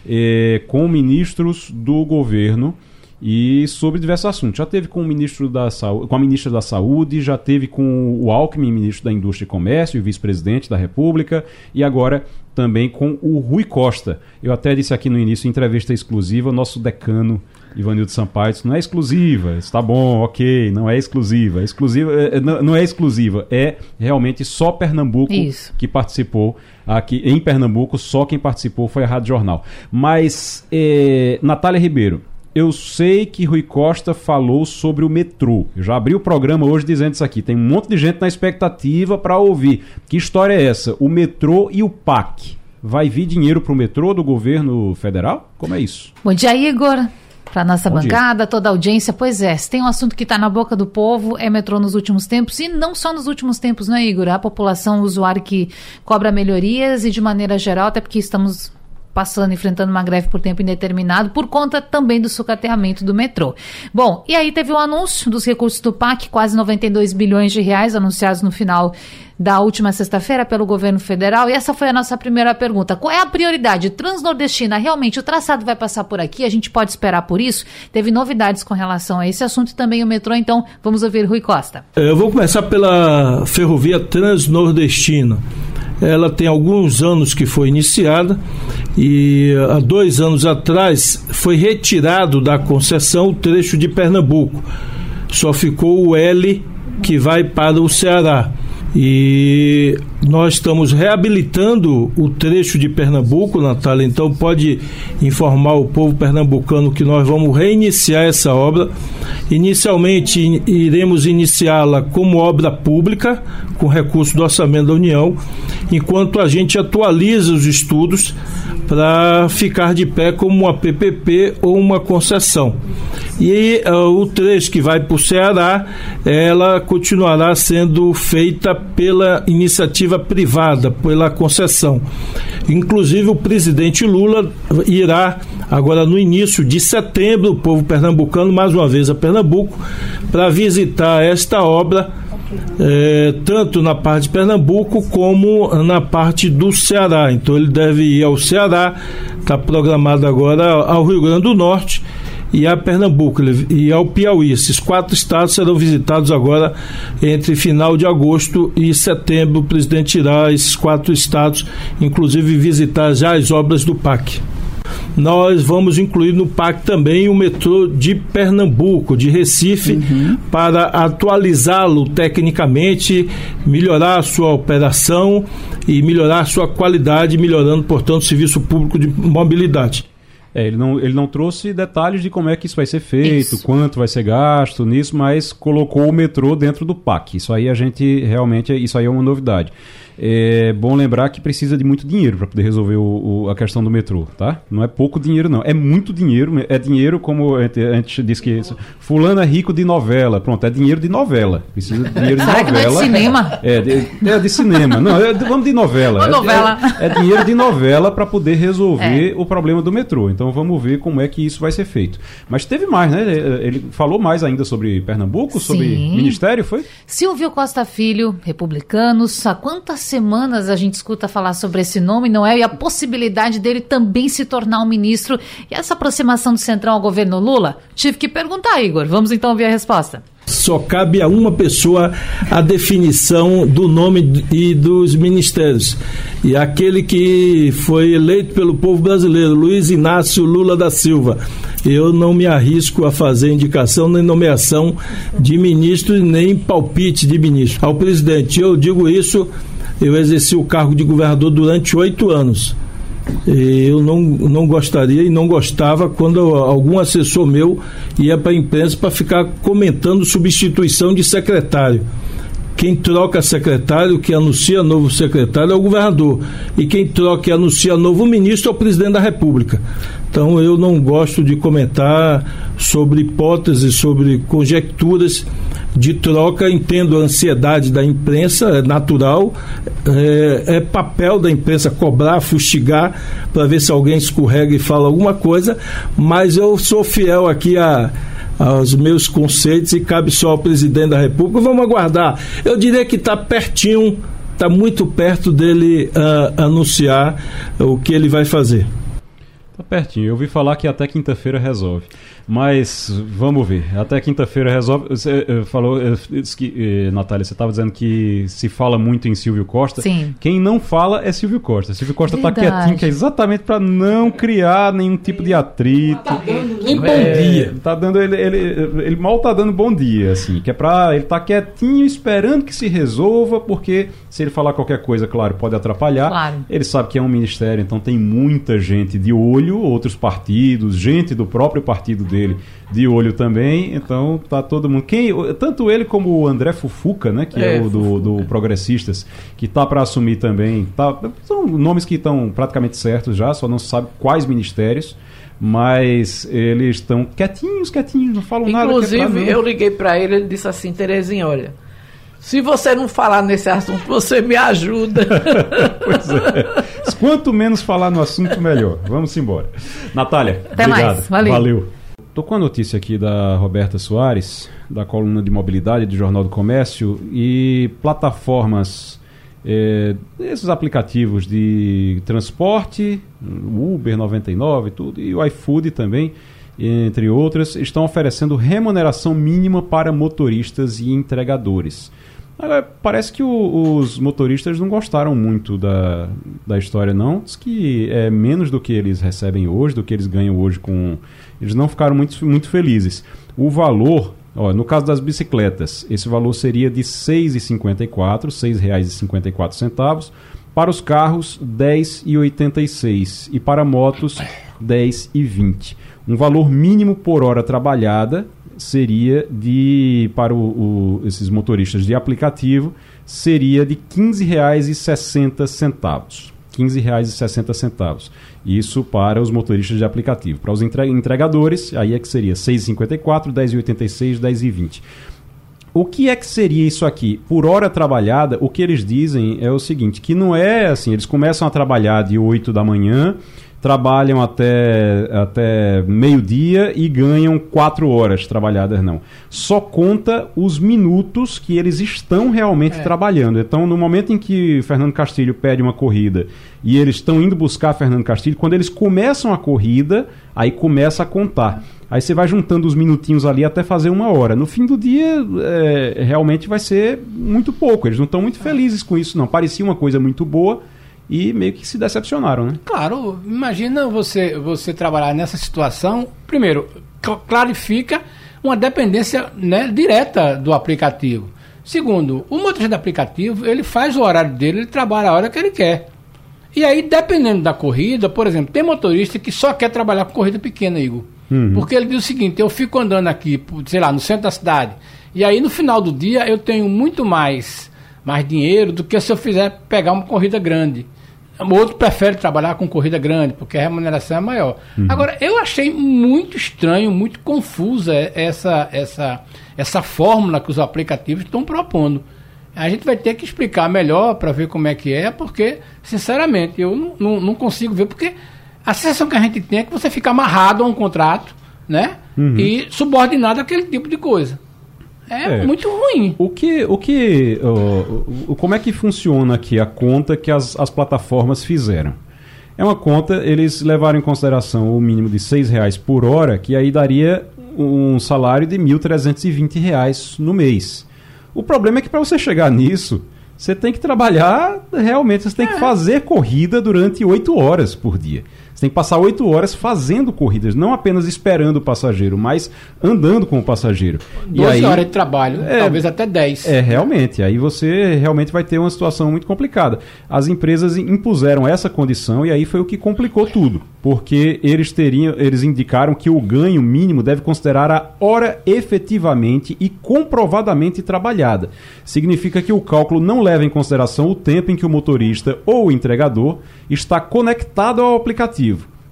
eh, com ministros do governo e sobre diversos assuntos. Já teve com o ministro da Saúde, com a ministra da Saúde, já teve com o Alckmin, ministro da Indústria e Comércio e vice-presidente da República, e agora também com o Rui Costa. Eu até disse aqui no início, entrevista exclusiva, nosso decano Ivanildo Sampaio disse, não é exclusiva, está bom, ok, não é exclusiva. exclusiva é, é não, é exclusiva, é realmente só Pernambuco Isso. que participou aqui em Pernambuco, só quem participou foi a Rádio Jornal. Mas, é, Natália Ribeiro, eu sei que Rui Costa falou sobre o metrô. Eu já abri o programa hoje dizendo isso aqui. Tem um monte de gente na expectativa para ouvir. Que história é essa? O metrô e o PAC. Vai vir dinheiro para o metrô do governo federal? Como é isso? Bom dia, Igor para nossa Bom bancada, dia. toda a audiência. Pois é, se tem um assunto que está na boca do povo, é metrô nos últimos tempos, e não só nos últimos tempos, né, Igor? A população, o usuário que cobra melhorias e de maneira geral, até porque estamos passando, enfrentando uma greve por tempo indeterminado, por conta também do sucateamento do metrô. Bom, e aí teve o um anúncio dos recursos do PAC, quase 92 bilhões de reais anunciados no final da última sexta-feira pelo governo federal. E essa foi a nossa primeira pergunta. Qual é a prioridade transnordestina? Realmente o traçado vai passar por aqui? A gente pode esperar por isso? Teve novidades com relação a esse assunto e também o metrô, então vamos ouvir Rui Costa. Eu vou começar pela ferrovia transnordestina ela tem alguns anos que foi iniciada e há dois anos atrás foi retirado da concessão o trecho de Pernambuco. Só ficou o L que vai para o Ceará. E nós estamos reabilitando o trecho de Pernambuco, Natália, então pode informar o povo pernambucano que nós vamos reiniciar essa obra. Inicialmente iremos iniciá-la como obra pública, com recurso do orçamento da União, enquanto a gente atualiza os estudos para ficar de pé como uma PPP ou uma concessão. E uh, o trecho que vai para o Ceará, ela continuará sendo feita pela iniciativa privada, pela concessão. Inclusive, o presidente Lula irá, agora no início de setembro, o povo pernambucano, mais uma vez a Pernambuco, para visitar esta obra é, tanto na parte de Pernambuco como na parte do Ceará. Então ele deve ir ao Ceará, está programado agora ao Rio Grande do Norte e a Pernambuco e ao Piauí. Esses quatro estados serão visitados agora entre final de agosto e setembro. O presidente irá a esses quatro estados, inclusive visitar já as obras do PAC nós vamos incluir no PAC também o metrô de Pernambuco, de Recife, uhum. para atualizá-lo tecnicamente, melhorar a sua operação e melhorar a sua qualidade, melhorando, portanto, o serviço público de mobilidade. É, ele não, ele não trouxe detalhes de como é que isso vai ser feito, isso. quanto vai ser gasto nisso, mas colocou o metrô dentro do PAC. Isso aí a gente realmente, isso aí é uma novidade. É bom lembrar que precisa de muito dinheiro para poder resolver o, o, a questão do metrô, tá? Não é pouco dinheiro, não. É muito dinheiro. É dinheiro, como a gente, a gente disse que fulano é rico de novela. Pronto, é dinheiro de novela. Precisa de dinheiro de Será novela. Que não é de cinema? É, de, é de cinema. Não, é, vamos de novela. É, novela. É, é, dinheiro de novela para poder resolver é. o problema do metrô. Então vamos ver como é que isso vai ser feito. Mas teve mais, né? Ele falou mais ainda sobre Pernambuco, Sim. sobre ministério, foi? Silvio Costa Filho, republicanos, há quantas semanas a gente escuta falar sobre esse nome, não é? E a possibilidade dele também se tornar um ministro. E essa aproximação do Centrão ao governo Lula? Tive que perguntar, Igor. Vamos então ouvir a resposta. Só cabe a uma pessoa a definição do nome e dos ministérios. E aquele que foi eleito pelo povo brasileiro, Luiz Inácio Lula da Silva. Eu não me arrisco a fazer indicação nem nomeação de ministro nem palpite de ministro. Ao presidente, eu digo isso eu exerci o cargo de governador durante oito anos. Eu não, não gostaria e não gostava quando algum assessor meu ia para a imprensa para ficar comentando substituição de secretário. Quem troca secretário, que anuncia novo secretário é o governador. E quem troca e anuncia novo ministro é o presidente da República. Então eu não gosto de comentar sobre hipóteses, sobre conjecturas de troca, entendo a ansiedade da imprensa, é natural, é, é papel da imprensa cobrar, fustigar, para ver se alguém escorrega e fala alguma coisa, mas eu sou fiel aqui a aos meus conceitos e cabe só ao presidente da República. Vamos aguardar. Eu diria que está pertinho, está muito perto dele uh, anunciar o que ele vai fazer. Tá pertinho. Eu ouvi falar que até quinta-feira resolve. Mas vamos ver. Até quinta-feira resolve. Você eh, falou, eh, que, eh, Natália, você estava dizendo que se fala muito em Silvio Costa. Sim. Quem não fala é Silvio Costa. Silvio Costa está quietinho, que é exatamente para não criar nenhum tipo de atrito. Tá nem bom dia. Tá dando ele, ele, ele mal tá dando bom dia, assim, que é pra ele tá quietinho esperando que se resolva, porque se ele falar qualquer coisa, claro, pode atrapalhar. Claro. Ele sabe que é um ministério, então tem muita gente de olho, outros partidos, gente do próprio partido dele de olho também, então tá todo mundo. Quem, tanto ele como o André Fufuca, né, que é, É, o do, do Progressistas, que tá para assumir também, tá, são nomes que estão praticamente certos já, só não se sabe quais ministérios. Mas eles estão quietinhos, quietinhos, não falam nada. é pra Inclusive, eu liguei para ele, ele disse assim, Terezinha, olha, se você não falar nesse assunto, você me ajuda. Pois é. Quanto menos falar no assunto, melhor. Vamos embora. Natália, Até obrigado. mais. Valeu. Valeu. Tô com a notícia aqui da Roberta Soares, da coluna de mobilidade do Jornal do Comércio e plataformas, eh, esses aplicativos de transporte, Uber 99 e tudo, e o iFood também, entre outras, estão oferecendo remuneração mínima para motoristas e entregadores. Agora, parece que o- os motoristas não gostaram muito da, da história, não. Diz que é menos do que eles recebem hoje, do que eles ganham hoje com. Eles não ficaram muito, muito felizes. O valor, ó, no caso das bicicletas, esse valor seria de R$ 6,54, R$ 6,54. Para os carros, R$ 10,86. E para motos, R$ 10,20. Um valor mínimo por hora trabalhada seria de para o, o- esses motoristas de aplicativo seria de R$ 15,60 R$ 15,60 isso para os motoristas de aplicativo. Para os entre- entregadores aí é que seria 6,54 10,86 10,20 o que é que seria isso aqui? Por hora trabalhada, o que eles dizem é o seguinte, que não é assim, eles começam a trabalhar de 8 da manhã, trabalham até, até meio-dia e ganham 4 horas trabalhadas, não. Só conta os minutos que eles estão realmente trabalhando. Então, no momento em que Fernando Castilho pede uma corrida e eles estão indo buscar Fernando Castilho, quando eles começam a corrida, aí começa a contar. Aí você vai juntando os minutinhos ali até fazer uma hora. No fim do dia, é, realmente vai ser muito pouco. Eles não estão muito felizes com isso, não. Parecia uma coisa muito boa e meio que se decepcionaram, né? Claro, imagina você, você trabalhar nessa situação. Primeiro, cl- clarifica uma dependência né, direta do aplicativo. Segundo, o motorista do aplicativo, ele faz o horário dele, ele trabalha a hora que ele quer. E aí, dependendo da corrida, por exemplo, tem motorista que só quer trabalhar com corrida pequena, Igor. Porque ele diz o seguinte, eu fico andando aqui, sei lá, no centro da cidade, e aí no final do dia eu tenho muito mais, mais dinheiro do que se eu fizer pegar uma corrida grande. O outro prefere trabalhar com corrida grande, porque a remuneração é maior. Agora, eu achei muito estranho, muito confusa essa, essa, essa fórmula que os aplicativos estão propondo. A gente vai ter que explicar melhor para ver como é que é, porque, sinceramente, eu não, não, não consigo ver, porque a sensação que a gente tem é que você fica amarrado a um contrato, né? E subordinado àquele tipo de coisa. É, É. muito ruim. O que, o que, ó, o- como é que funciona aqui a conta que as, as plataformas fizeram? É uma conta, eles levaram em consideração o mínimo de 6 reais por hora, que aí daria um salário de 1.320 reais no mês. O problema é que para você chegar nisso, você tem que trabalhar realmente, você tem que fazer corrida durante 8 horas por dia. Você tem que passar 8 horas fazendo corridas, não apenas esperando o passageiro, mas andando com o passageiro. 12 horas de trabalho, É. talvez até 10. É, realmente. Aí você realmente vai ter uma situação muito complicada. As empresas impuseram essa condição e aí foi o que complicou tudo. Porque eles teriam, eles indicaram que o ganho mínimo deve considerar a hora efetivamente e comprovadamente trabalhada. Significa que o cálculo não leva em consideração o tempo em que o motorista ou o entregador está conectado ao aplicativo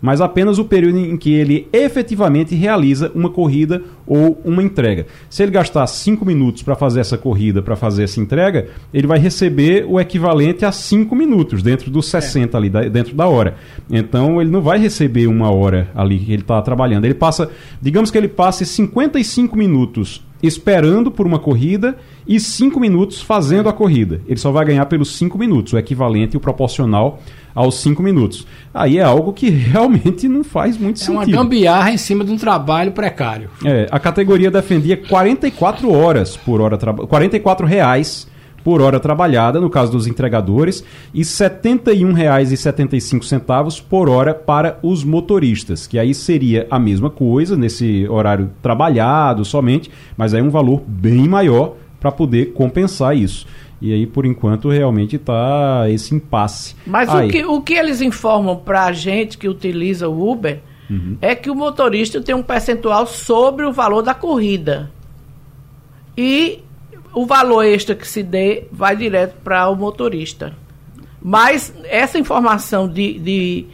mas apenas o período em que ele efetivamente realiza uma corrida ou uma entrega. Se ele gastar 5 minutos para fazer essa corrida, para fazer essa entrega, ele vai receber o equivalente a 5 minutos, dentro dos 60 ali, da- dentro da hora. Então ele não vai receber uma hora ali que ele está trabalhando. Ele passa, digamos que ele passe 55 minutos esperando por uma corrida e 5 minutos fazendo a corrida. Ele só vai ganhar pelos 5 minutos, o equivalente e o proporcional aos 5 minutos. Aí é algo que realmente não faz muito É uma sentido. gambiarra em cima de um trabalho precário. É, a categoria defendia 44 horas por hora, traba- 44 reais por hora trabalhada, no caso dos entregadores, e R$ 71,75 por hora para os motoristas, que aí seria a mesma coisa nesse horário trabalhado somente, mas aí um valor bem maior para poder compensar isso. E aí, por enquanto, realmente está esse impasse. Mas o que, o que eles informam para a gente que utiliza o Uber uhum. é que o motorista tem um percentual sobre o valor da corrida. E o valor extra que se dê vai direto para o motorista. Mas essa informação de, de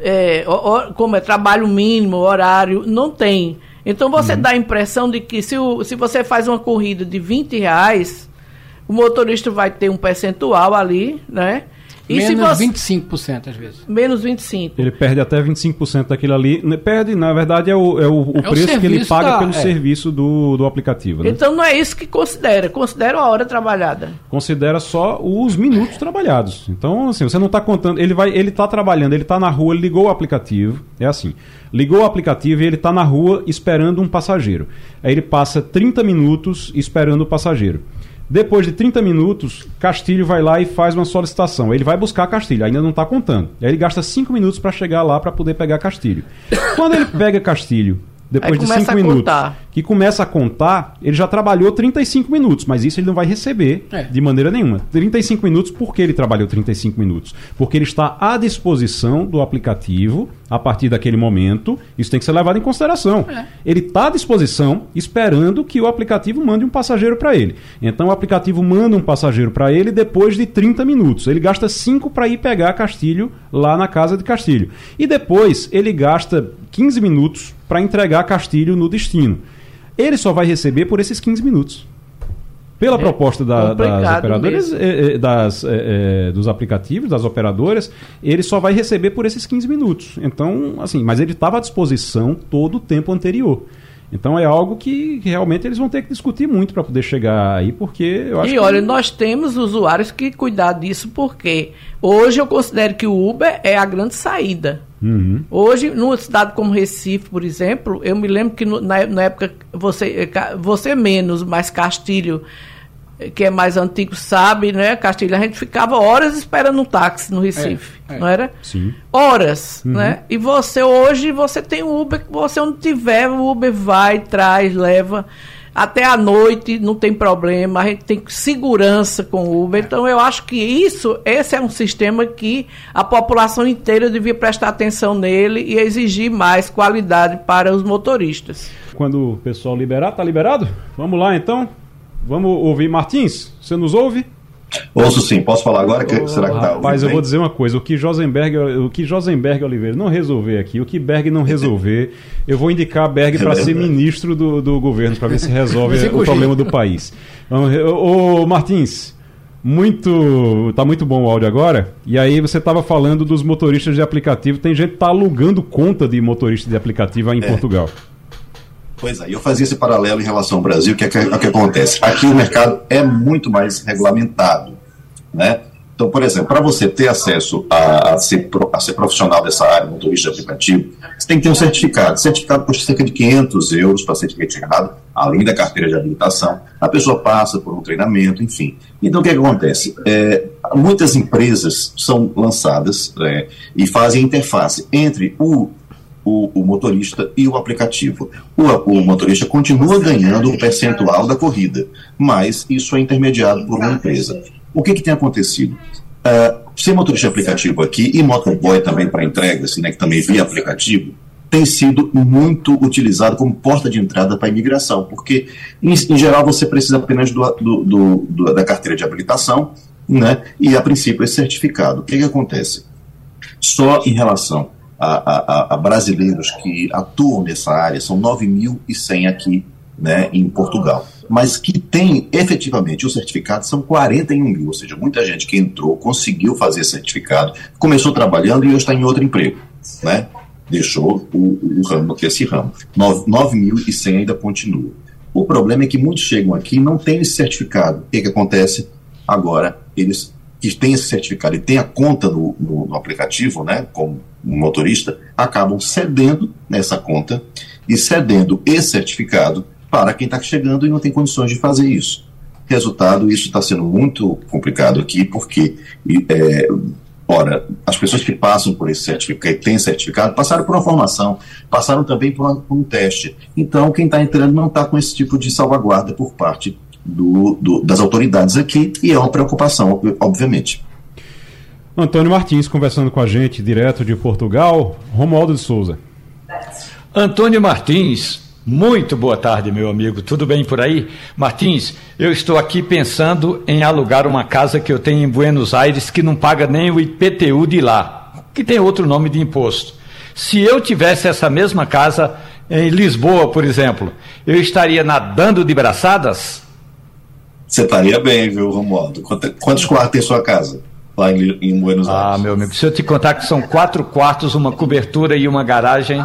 é, como é trabalho mínimo, horário, não tem. Então você uhum. dá a impressão de que se, o, se você faz uma corrida de 20 reais, o motorista vai ter um percentual ali, né? E menos você... 25% às vezes. Menos 25%. Ele perde até 25% daquilo ali. Perde, na verdade, é o, é o, o é preço o que ele paga da... pelo é. serviço do, do aplicativo. Né? Então não é isso que considera. Considera a hora trabalhada. Considera só os minutos trabalhados. Então, assim, você não está contando. Ele vai, ele está trabalhando, ele está na rua, ele ligou o aplicativo. É assim. Ligou o aplicativo e ele está na rua esperando um passageiro. Aí ele passa 30 minutos esperando o passageiro. Depois de 30 minutos, Castilho vai lá e faz uma solicitação. Ele vai buscar Castilho, ainda não está contando. Aí ele gasta 5 minutos para chegar lá para poder pegar Castilho. Quando ele pega Castilho depois de 5 minutos, que começa a contar, ele já trabalhou 35 minutos, mas isso ele não vai receber é. de maneira nenhuma. 35 minutos, por que ele trabalhou 35 minutos? Porque ele está à disposição do aplicativo a partir daquele momento. Isso tem que ser levado em consideração. É. Ele está à disposição, esperando que o aplicativo mande um passageiro para ele. Então o aplicativo manda um passageiro para ele depois de 30 minutos. Ele gasta 5 para ir pegar Castilho lá na casa de Castilho. E depois ele gasta 15 minutos para entregar Castilho no destino. Ele só vai receber por esses 15 minutos. Pela é proposta da, das operadoras, é, é, das, é, é, dos aplicativos, das operadoras, ele só vai receber por esses 15 minutos. Então, assim, mas ele estava à disposição todo o tempo anterior. Então é algo que realmente eles vão ter que discutir muito para poder chegar aí, porque eu acho E olha, que... nós temos usuários que cuidar disso, porque hoje eu considero que o Uber é a grande saída. Uhum. Hoje, numa cidade como Recife, por exemplo, eu me lembro que no, na, na, época você, você menos, mas Castilho que é mais antigo sabe, né, Castilho, a gente ficava horas esperando um táxi no Recife, é, é. não era? Sim. Horas, uhum. né? E você hoje, você tem o Uber, você onde tiver, o Uber vai, traz, leva até a noite, não tem problema, a gente tem segurança com o Uber. Então eu acho que isso, esse é um sistema que a população inteira devia prestar atenção nele e exigir mais qualidade para os motoristas. Quando o pessoal liberar, tá liberado? Vamos lá então. Vamos ouvir Martins? Você nos ouve? Ouço sim, posso falar agora? Que, oh, será que tá Rapaz, eu vou dizer uma coisa: o que Josenberg, o que Josenberg Oliveira não resolver aqui, o que Berg não resolver, eu vou indicar Berg para ser ministro do, do governo, para ver se resolve o problema do país. Ô, Martins, muito. Tá muito bom o áudio agora. E aí você estava falando dos motoristas de aplicativo. Tem gente que tá alugando conta de motorista de aplicativo aí em é. Portugal. Pois é, eu fazia esse paralelo em relação ao Brasil, que é o que acontece. Aqui o mercado é muito mais regulamentado, né? Então, por exemplo, para você ter acesso a, a, ser, a, ser, profissional dessa área, motorista de aplicativo, você tem que ter um certificado. Certificado custa cerca de 500 euros para ser retirado, além da carteira de habilitação. A pessoa passa por um treinamento, enfim. Então, o que, é que acontece? É, muitas empresas são lançadas é, e fazem interface entre o o, o, motorista e o aplicativo. O, o, motorista continua ganhando um percentual da corrida, mas isso é intermediado por uma empresa. O que, que tem acontecido? Uh, ser motorista aplicativo aqui e motoboy também para entregas, né, que também via aplicativo, tem sido muito utilizado como porta de entrada para a imigração, porque, em, em, geral, você precisa apenas do, do, do, da carteira de habilitação né, e, a princípio, esse certificado. O que, que acontece? Só em relação a, a, a brasileiros que atuam nessa área, são 9.100 aqui né, em Portugal. Mas que tem efetivamente o certificado são 41 mil, ou seja, muita gente que entrou, conseguiu fazer certificado, começou trabalhando e hoje está em outro emprego, né? Deixou o, o ramo, esse ramo. 9.100 ainda continua. O problema é que muitos chegam aqui e não têm esse certificado. O que, que acontece? Agora, eles que têm esse certificado e têm a conta no, no, no aplicativo, né, como motorista, acabam cedendo nessa conta e cedendo esse certificado para quem está chegando e não tem condições de fazer isso. Resultado, isso está sendo muito complicado aqui, porque, é, ora, as pessoas que passam por esse certificado, que têm certificado, passaram por uma formação, passaram também por, uma, por um teste. Então, quem está entrando não está com esse tipo de salvaguarda por parte do, do, das autoridades aqui, e é uma preocupação, obviamente. Antônio Martins conversando com a gente direto de Portugal. Romualdo de Souza. Antônio Martins, muito boa tarde, meu amigo. Tudo bem por aí? Martins, eu estou aqui pensando em alugar uma casa que eu tenho em Buenos Aires que não paga nem o IPTU de lá, que tem outro nome de imposto. Se eu tivesse essa mesma casa em Lisboa, por exemplo, eu estaria nadando de braçadas? Você estaria bem, viu, Romualdo? Quantos quartos tem sua casa? Lá em, em Buenos ah, Aires. Ah, meu amigo, se eu te contar que são quatro quartos, uma cobertura e uma garagem.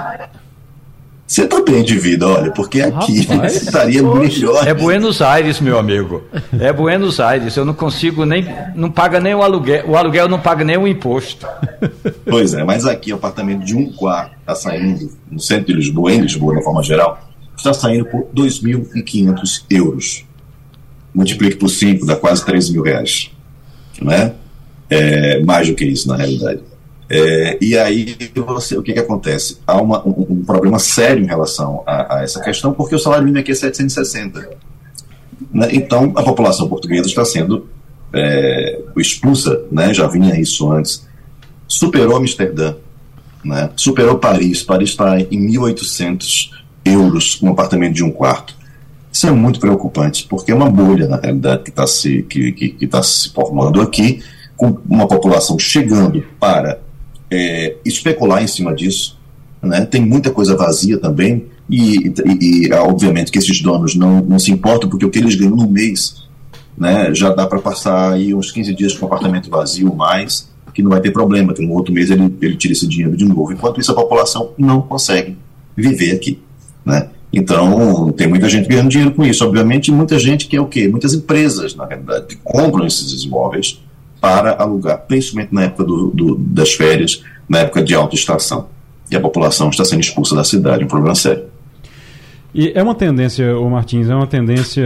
Você tá bem de vida, olha, porque aqui Rapaz, estaria melhor. É Buenos Aires, meu amigo. É Buenos Aires. Eu não consigo nem. Não paga nem o aluguel. O aluguel não paga nem o imposto. Pois é, mas aqui o apartamento de um quarto está saindo, no centro de Lisboa, em Lisboa, de forma geral, está saindo por 2.500 euros. Multiplique por 5, dá quase 3 mil reais. Não é? É, mais do que isso, na realidade. É, e aí, você, o que, que acontece? Há uma, um, um, problema sério em relação a, a, essa questão, porque o salário mínimo aqui é 760. Né? Então, a população portuguesa está sendo é, expulsa, né? já vinha isso antes. Superou Amsterdã, né? superou Paris. Paris está em 1.800 euros um apartamento de um quarto. Isso é muito preocupante, porque é uma bolha, na realidade, que está se, que, que, que tá se formando aqui com uma população chegando para é, especular em cima disso. Né? Tem muita coisa vazia também, e, e, e, obviamente que esses donos não, não se importam, porque o que eles ganham no mês né, já dá para passar aí uns 15 dias com o apartamento vazio mais, que não vai ter problema, que no outro mês ele, ele tira esse dinheiro de novo. Enquanto isso, a população não consegue viver aqui. Né? Então, tem muita gente ganhando dinheiro com isso, obviamente, e muita gente que é o quê? Muitas empresas, na realidade, que compram esses imóveis para alugar, principalmente na época do, do, das férias, na época de alta estação. E a população está sendo expulsa da cidade, um problema sério. E é uma tendência, o Martins, é uma tendência,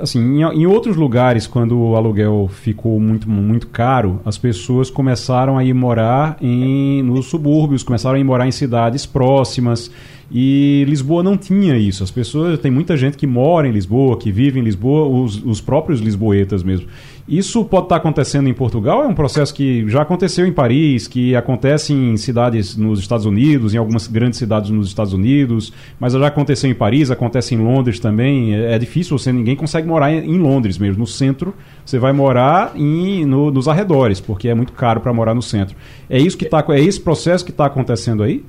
assim, em, em, outros lugares, quando o aluguel ficou muito, muito caro, as pessoas começaram a ir morar em, nos subúrbios, começaram a ir morar em cidades próximas, e Lisboa não tinha isso. As pessoas, tem muita gente que mora em Lisboa, que vive em Lisboa, os, os próprios lisboetas mesmo. Isso pode estar acontecendo em Portugal? É um processo que já aconteceu em Paris, que acontece em cidades nos Estados Unidos, em algumas grandes cidades nos Estados Unidos, mas já aconteceu em Paris, acontece em Londres também. É, é difícil, você ninguém consegue morar em, Londres mesmo. No centro, você vai morar em, no, nos arredores, porque é muito caro para morar no centro. É isso que tá, é esse processo que está acontecendo aí?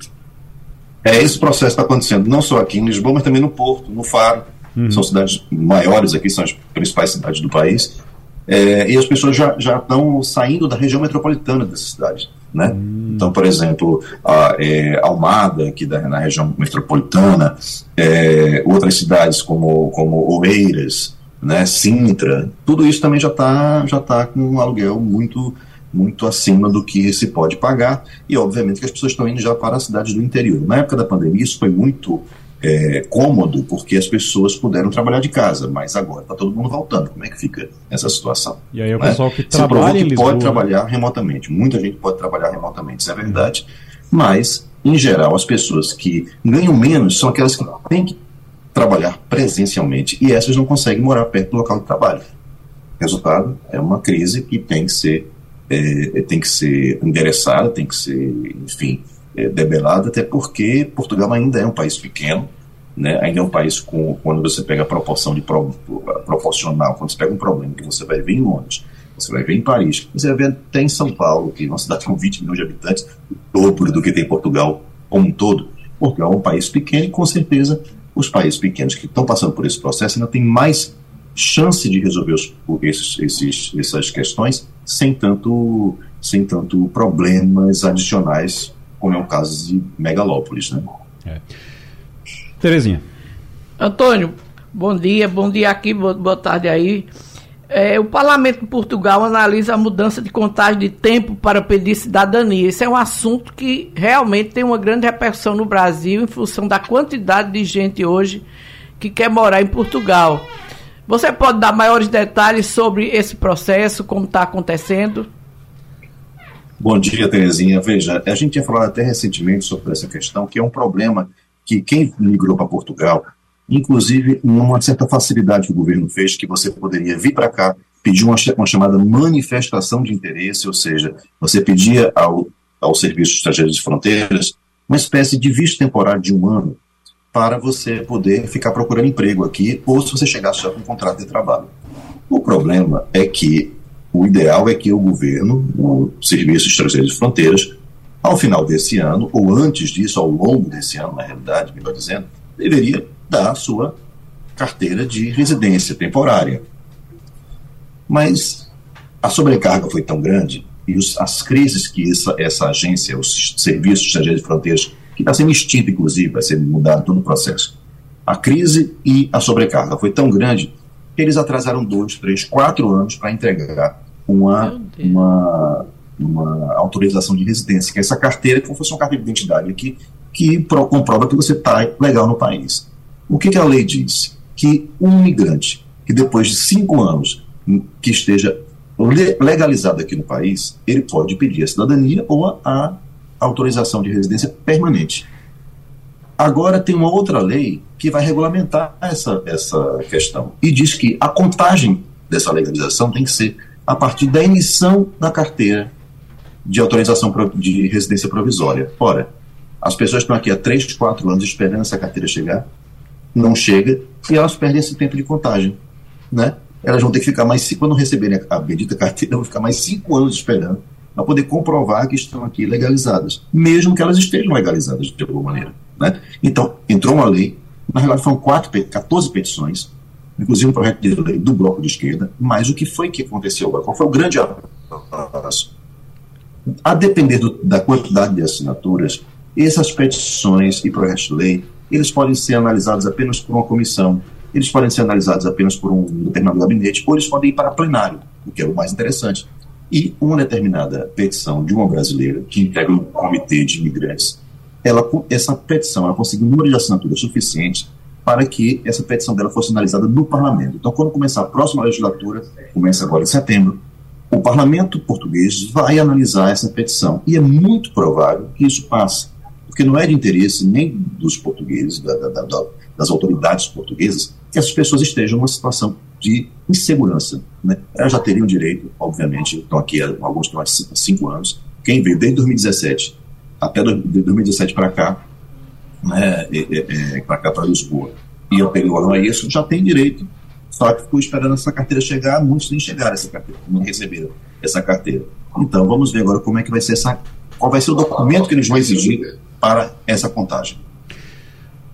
É esse processo que está acontecendo, não só aqui em Lisboa, mas também no Porto, no Faro. Uhum. São cidades maiores aqui, são as principais cidades do país. É, e as pessoas já, já estão saindo da região metropolitana dessas cidades. Né? Hum. Então, por exemplo, a, é, Almada, aqui da, na região metropolitana, é, outras cidades como, como Oeiras, né, Sintra, tudo isso também já está já tá com um aluguel muito muito acima do que se pode pagar e obviamente que as pessoas estão indo já para as cidades do interior. Na época da pandemia isso foi muito é, cômodo porque as pessoas puderam trabalhar de casa, mas agora está todo mundo voltando. Como é que fica essa situação? E aí o né? pessoal que trabalha que pode trabalhar remotamente. Muita gente pode trabalhar remotamente, isso é verdade. Mas, em geral, as pessoas que ganham menos são aquelas que têm que trabalhar presencialmente e essas não conseguem morar perto do local de trabalho. Resultado é uma crise que tem que ser é, tem que ser endereçada, tem que ser, enfim, é, debelada, até porque Portugal ainda é um país pequeno, né? ainda é um país com, quando você pega a proporção de pro, proporcional, quando você pega um problema que você vai ver em Londres, você vai ver em Paris, você vai ver até em São Paulo, que é uma cidade com 20 milhões de habitantes, o dobro do que tem Portugal como um todo. Portugal é um país pequeno e, com certeza, os países pequenos que estão passando por esse processo ainda têm mais chance de resolver os, esses, esses, essas questões sem tanto, sem tanto problemas adicionais como é o caso de Megalópolis. Né? É. Terezinha. Antônio, bom dia, bom dia aqui, boa tarde aí. É, o Parlamento de Portugal analisa a mudança de contagem de tempo para pedir cidadania. Esse é um assunto que realmente tem uma grande repercussão no Brasil em função da quantidade de gente hoje que quer morar em Portugal. Você pode dar maiores detalhes sobre esse processo, como está acontecendo? Bom dia, Terezinha. Veja, a gente tinha falado até recentemente sobre essa questão, que é um problema que quem migrou para Portugal, inclusive numa certa facilidade que o governo fez, que você poderia vir para cá, pedir uma, uma, chamada manifestação de interesse, ou seja, você pedia ao, ao Serviço de Estrangeiros de Fronteiras uma espécie de visto temporário de um ano para você poder ficar procurando emprego aqui, ou se você chegasse já com um contrato de trabalho. O problema é que o ideal é que o governo, o Serviço de Estrangeiros de Fronteiras, ao final desse ano, ou antes disso, ao longo desse ano, na realidade, melhor dizendo, deveria dar a sua carteira de residência temporária. Mas a sobrecarga foi tão grande e os, as crises que essa, essa agência, os serviços de de fronteiras, que está sendo extinto, inclusive, vai ser mudado todo o processo. A crise e a sobrecarga foi tão grande eles atrasaram dois, três, quatro anos para entregar uma, uma, uma autorização de residência, que é essa carteira, que fosse uma carteira de identidade aqui, que comprova que você está legal no país. O que, que a lei diz? Que um migrante que depois de cinco anos que esteja legalizado aqui no país, ele pode pedir a cidadania ou a, a autorização de residência permanente. Agora tem uma outra lei que vai regulamentar essa, essa questão e diz que a contagem dessa legalização tem que ser a partir da emissão da carteira de autorização de residência provisória. Ora, as pessoas estão aqui há 3, 4 anos esperando essa carteira chegar, não chega, e elas perdem esse tempo de contagem. Né? elas vão ter que ficar mais, quando receberem a bendita carteira, vão ficar mais cinco anos esperando para poder comprovar que estão aqui legalizadas, mesmo que elas estejam legalizadas de alguma maneira. Né? Então, entrou uma lei, na realidade foram quatro, 14 petições, inclusive um projeto de lei do Bloco de Esquerda, mas o que foi que aconteceu agora? Qual foi o grande avanço? A depender do, da quantidade de assinaturas, essas petições e projetos de lei, eles podem ser analisados apenas por uma comissão eles podem ser analisados apenas por um determinado gabinete, ou eles podem ir para plenário, o que é o mais interessante. E uma determinada petição de uma brasileira, que integra um comitê de imigrantes, ela, essa petição ela conseguiu um número de assinaturas suficiente para que essa petição dela fosse analisada no parlamento. Então, quando começar a próxima legislatura, começa agora em setembro, o parlamento português vai analisar essa petição. E é muito provável que isso passe, porque não é de interesse nem dos portugueses, da, da, da, das autoridades portuguesas, que essas pessoas estejam numa situação de insegurança. Né? Elas já teriam direito, obviamente, estão aqui, alguns estão há cinco anos, quem veio desde 2017 até 2017 para cá, né, é, é, para cá, para Lisboa, e anterior a isso, já tem direito, só que ficou esperando essa carteira chegar, muitos nem chegaram essa carteira, não receberam essa carteira. Então, vamos ver agora como é que vai ser essa, qual vai ser o documento que eles vão exigir para essa contagem.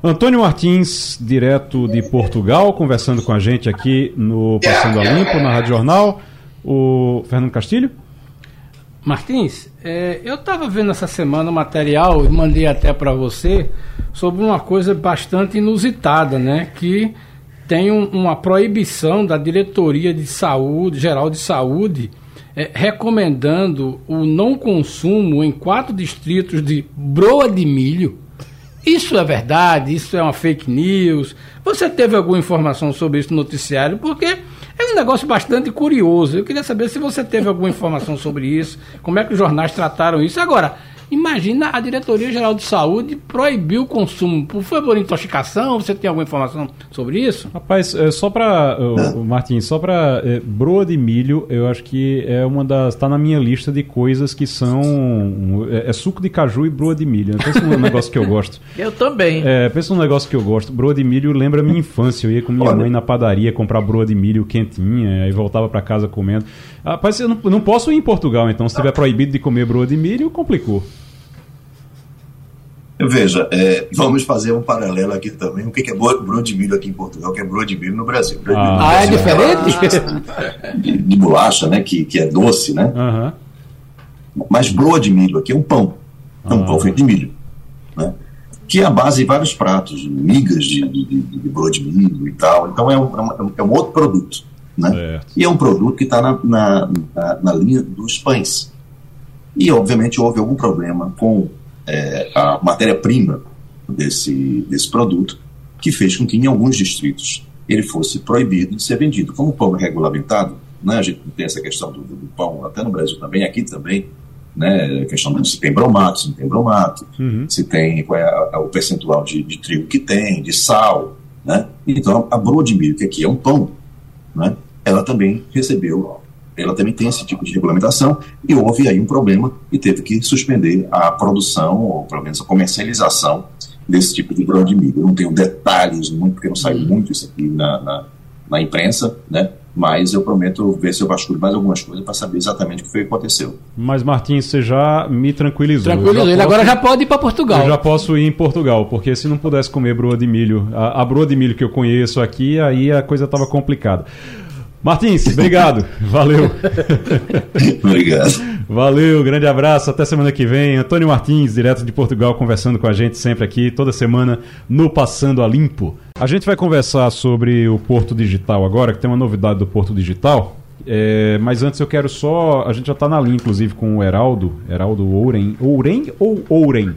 Antônio Martins, direto de Portugal, conversando com a gente aqui no Passando a Limpo, na Rádio Jornal. O Fernando Castilho? Martins, é, eu estava vendo essa semana um material e mandei até para você sobre uma coisa bastante inusitada, né? Que tem um, uma proibição da Diretoria de Saúde, Geral de Saúde, é, recomendando o não consumo em quatro distritos de broa de milho isso é verdade? Isso é uma fake news? Você teve alguma informação sobre isso no noticiário? Porque um negócio bastante curioso. Eu queria saber se você teve alguma informação sobre isso, como é que os jornais trataram isso. Agora, Imagina a Diretoria Geral de Saúde proibiu o consumo. Por favor, intoxicação, você tem alguma informação sobre isso? Rapaz, é, só para Martins, só para é, broa de milho, eu acho que é uma das está na minha lista de coisas que são é, é, suco de caju e broa de milho. Pensa num negócio que eu gosto. Eu também. É, pensa num negócio que eu gosto. Broa de milho lembra minha infância. Eu ia com minha mãe na padaria comprar broa de milho quentinha, e voltava para casa comendo. Rapaz, eu não, não posso ir em Portugal, então se tiver proibido de comer broa de milho, complicou. Veja, é, vamos fazer um paralelo aqui também. O que é broa de milho aqui em Portugal, o que é broa de milho no Brasil. Ah, no Brasil é diferente? É de, de, bolacha, né? Que, que é doce, né? Uhum. Mas broa de milho aqui é um pão. É um uhum. pão feito de milho. Né? Que é a base de vários pratos, migas de, de, de, de broa de milho e tal. Então é um, é um, é um outro produto. Né? E é um produto que está na, na, na, na linha dos pães. E, obviamente, houve algum problema com é, a matéria-prima desse, desse produto, que fez com que em alguns distritos ele fosse proibido de ser vendido. Como o pão é regulamentado, né, a gente tem essa questão do, do pão, até no Brasil também, aqui também, né, a questão de se tem bromato, se não tem bromato, uhum. se tem qual é o percentual de, de, trigo que tem, de sal, né? Então, a broa de milho, que aqui é um pão, né, ela também recebeu, ela também tem esse tipo de regulamentação e houve aí um problema e teve que suspender a produção, ou pelo menos a comercialização desse tipo de broa de milho. Eu não tenho detalhes muito, porque não saiu uhum. muito isso aqui na, na, na imprensa, né? mas eu prometo ver se eu vasculho mais algumas coisas para saber exatamente o que foi que aconteceu. Mas Martins, você já me tranquilizou. Tranquilizou, ele posso, agora já pode ir para Portugal. Eu já posso ir em Portugal, porque se não pudesse comer broa de milho, a, a broa de milho que eu conheço aqui, aí a coisa estava complicada. Martins, obrigado. Valeu. obrigado. Valeu, grande abraço. Até semana que vem. Antônio Martins, direto de Portugal, conversando com a gente sempre aqui, toda semana, no Passando a Limpo. A gente vai conversar sobre o Porto Digital agora, que tem uma novidade do Porto Digital. É, mas antes eu quero só. A gente já está na linha, inclusive, com o Heraldo. Heraldo Ouren. Ouren ou Ouren?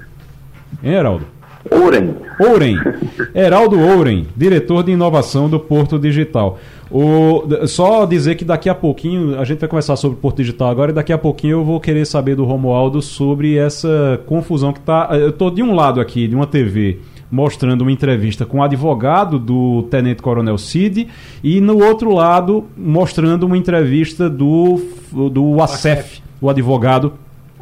Hein, Heraldo? Ouren. Ouren. Heraldo Ouren, diretor de inovação do Porto Digital. O, só dizer que daqui a pouquinho, a gente vai conversar sobre o Porto Digital agora, e daqui a pouquinho eu vou querer saber do Romualdo sobre essa confusão que está. Eu estou de um lado aqui, de uma TV, mostrando uma entrevista com o advogado do Tenente Coronel Cid, e no outro lado, mostrando uma entrevista do, do Acef, o advogado,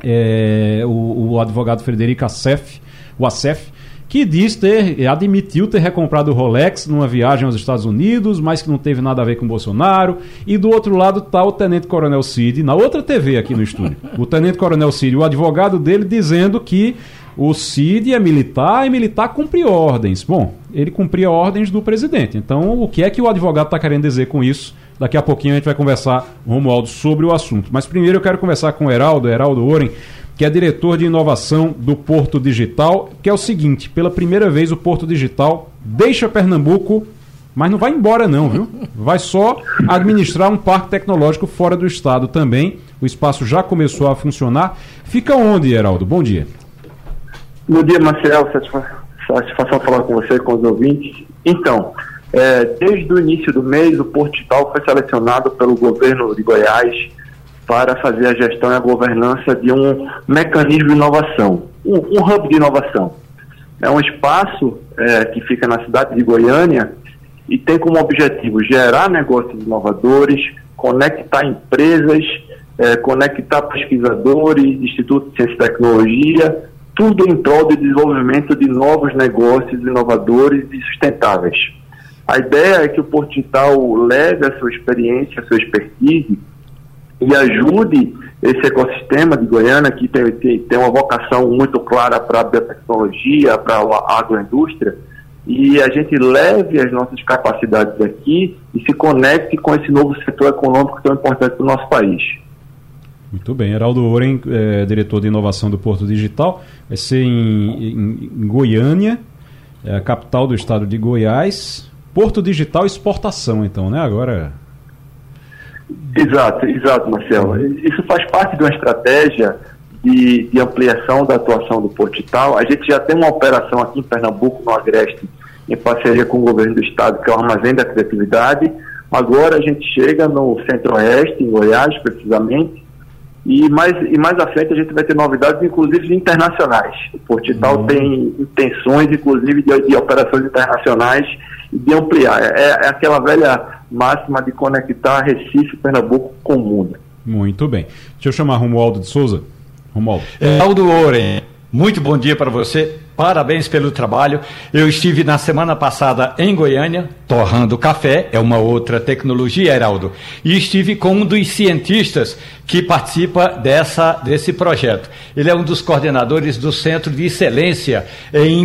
é, o, o advogado Frederico Acef, o Acef, que diz ter, admitiu ter recomprado o Rolex numa viagem aos Estados Unidos, mas que não teve nada a ver com o Bolsonaro. E do outro lado está o Tenente Coronel Cid, na outra TV aqui no estúdio. O Tenente Coronel Cid, o advogado dele, dizendo que o Cid é militar e militar cumpre ordens. Bom, ele cumpria ordens do presidente. Então, o que é que o advogado está querendo dizer com isso? Daqui a pouquinho a gente vai conversar, Romualdo, sobre o assunto. Mas primeiro eu quero conversar com o Heraldo, Heraldo Oren, que é diretor de inovação do Porto Digital, que é o seguinte: pela primeira vez o Porto Digital deixa Pernambuco, mas não vai embora não, viu? Vai só administrar um parque tecnológico fora do estado também. O espaço já começou a funcionar. Fica onde, Heraldo? Bom dia. Bom dia, Marcelo. Satisfação falar com você, com os ouvintes. Então, é, desde o início do mês, o Porto Digital foi selecionado pelo governo de Goiás para fazer a gestão e a governança de um mecanismo de inovação, um, um hub de inovação. É um espaço é, que fica na cidade de Goiânia e tem como objetivo gerar negócios inovadores, conectar empresas, é, conectar pesquisadores, institutos de ciência e tecnologia, tudo em prol do desenvolvimento de novos negócios inovadores e sustentáveis. A ideia é que o Porto Digital leve a sua experiência, a sua expertise e ajude esse ecossistema de Goiânia, que tem, tem, tem uma vocação muito clara para a biotecnologia, para a agroindústria, e a gente leve as nossas capacidades aqui e se conecte com esse novo setor econômico tão importante para o nosso país. Muito bem. Heraldo Oren, é, diretor de inovação do Porto Digital, vai ser em, em, em Goiânia, é capital do estado de Goiás. Porto Digital Exportação, então, né? Agora Exato, exato, Marcelo. Isso faz parte de uma estratégia de, de ampliação da atuação do Portital. A gente já tem uma operação aqui em Pernambuco, no Agreste, em parceria com o governo do estado, que é o Armazém da Criatividade. Agora a gente chega no Centro-Oeste, em Goiás, precisamente, e mais, e mais à frente a gente vai ter novidades, inclusive internacionais. O Portital uhum. tem intenções, inclusive, de, de, operações internacionais e de ampliar. É, é aquela velha máxima de conectar Recife, Pernambuco com o mundo. Muito bem. Deixa eu chamar Romualdo de Souza. Romualdo. É, Aldo Oren, muito bom dia para você. Parabéns pelo trabalho. Eu estive na semana passada em Goiânia, torrando café, é uma outra tecnologia, Heraldo, e estive com um dos cientistas que participa dessa, desse projeto. Ele é um dos coordenadores do Centro de Excelência em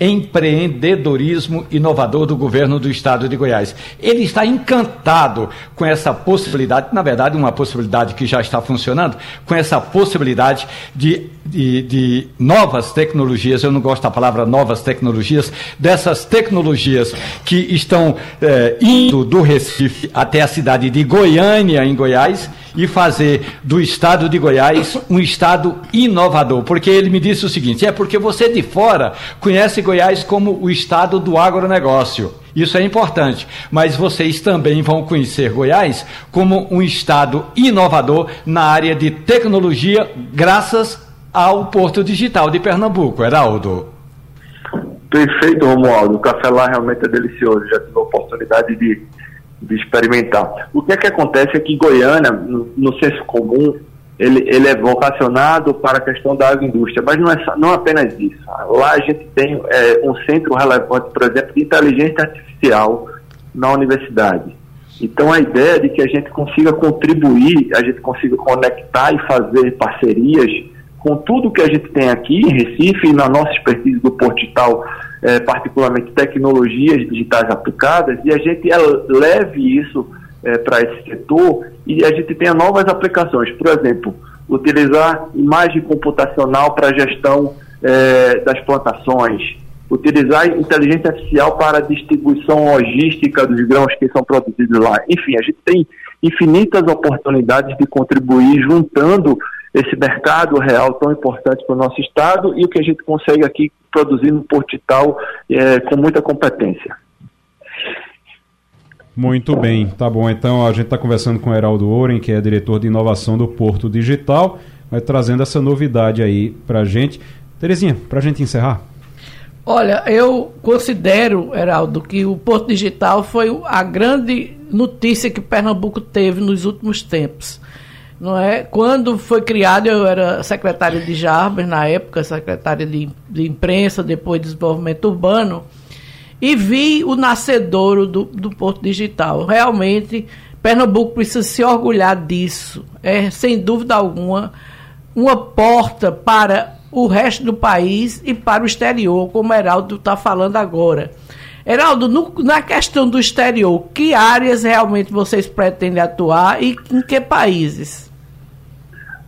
Empreendedorismo Inovador do Governo do Estado de Goiás. Ele está encantado com essa possibilidade, na verdade, uma possibilidade que já está funcionando, com essa possibilidade de, de, de novas tecnologias. Eu não gosto da palavra novas tecnologias, dessas tecnologias que estão eh, indo do Recife até a cidade de Goiânia, em Goiás e fazer do estado de Goiás um estado inovador. Porque ele me disse o seguinte: é porque você de fora conhece Goiás como o estado do agronegócio. Isso é importante. Mas vocês também vão conhecer Goiás como um estado inovador na área de tecnologia, graças ao Porto Digital de Pernambuco. Heraldo. Perfeito, Romualdo. O café lá realmente é delicioso. Já tive a oportunidade de, de experimentar. O que é que acontece é que Goiânia, no, no senso comum, ele, ele é vocacionado para a questão da agroindústria, mas não é não apenas isso. Lá a gente tem é, um centro relevante, por exemplo, de inteligência artificial na universidade. Então a ideia é de que a gente consiga contribuir, a gente consiga conectar e fazer parcerias com tudo que a gente tem aqui em Recife na nossa expertise do Portital, é, particularmente tecnologias digitais aplicadas, e a gente leve isso é, para esse setor e a gente tenha novas aplicações. Por exemplo, utilizar imagem computacional para gestão é, das plantações, utilizar inteligência artificial para a distribuição logística dos grãos que são produzidos lá. Enfim, a gente tem infinitas oportunidades de contribuir juntando esse mercado real tão importante para o nosso estado e o que a gente consegue aqui produzir no Portital é, com muita competência. Muito bem, tá bom. Então a gente está conversando com o Heraldo Oren, que é diretor de inovação do Porto Digital, vai trazendo essa novidade aí para a gente. Terezinha, para a gente encerrar. Olha, eu considero, Heraldo, que o Porto Digital foi a grande notícia que Pernambuco teve nos últimos tempos. Não é? Quando foi criado, eu era secretário de Jarbas, na época, secretário de, de imprensa, depois de desenvolvimento urbano e vi o nascedouro do, do Porto Digital. Realmente, Pernambuco precisa se orgulhar disso. É, sem dúvida alguma, uma porta para o resto do país e para o exterior, como o Heraldo está falando agora. Heraldo, no, na questão do exterior, que áreas realmente vocês pretendem atuar e em que países?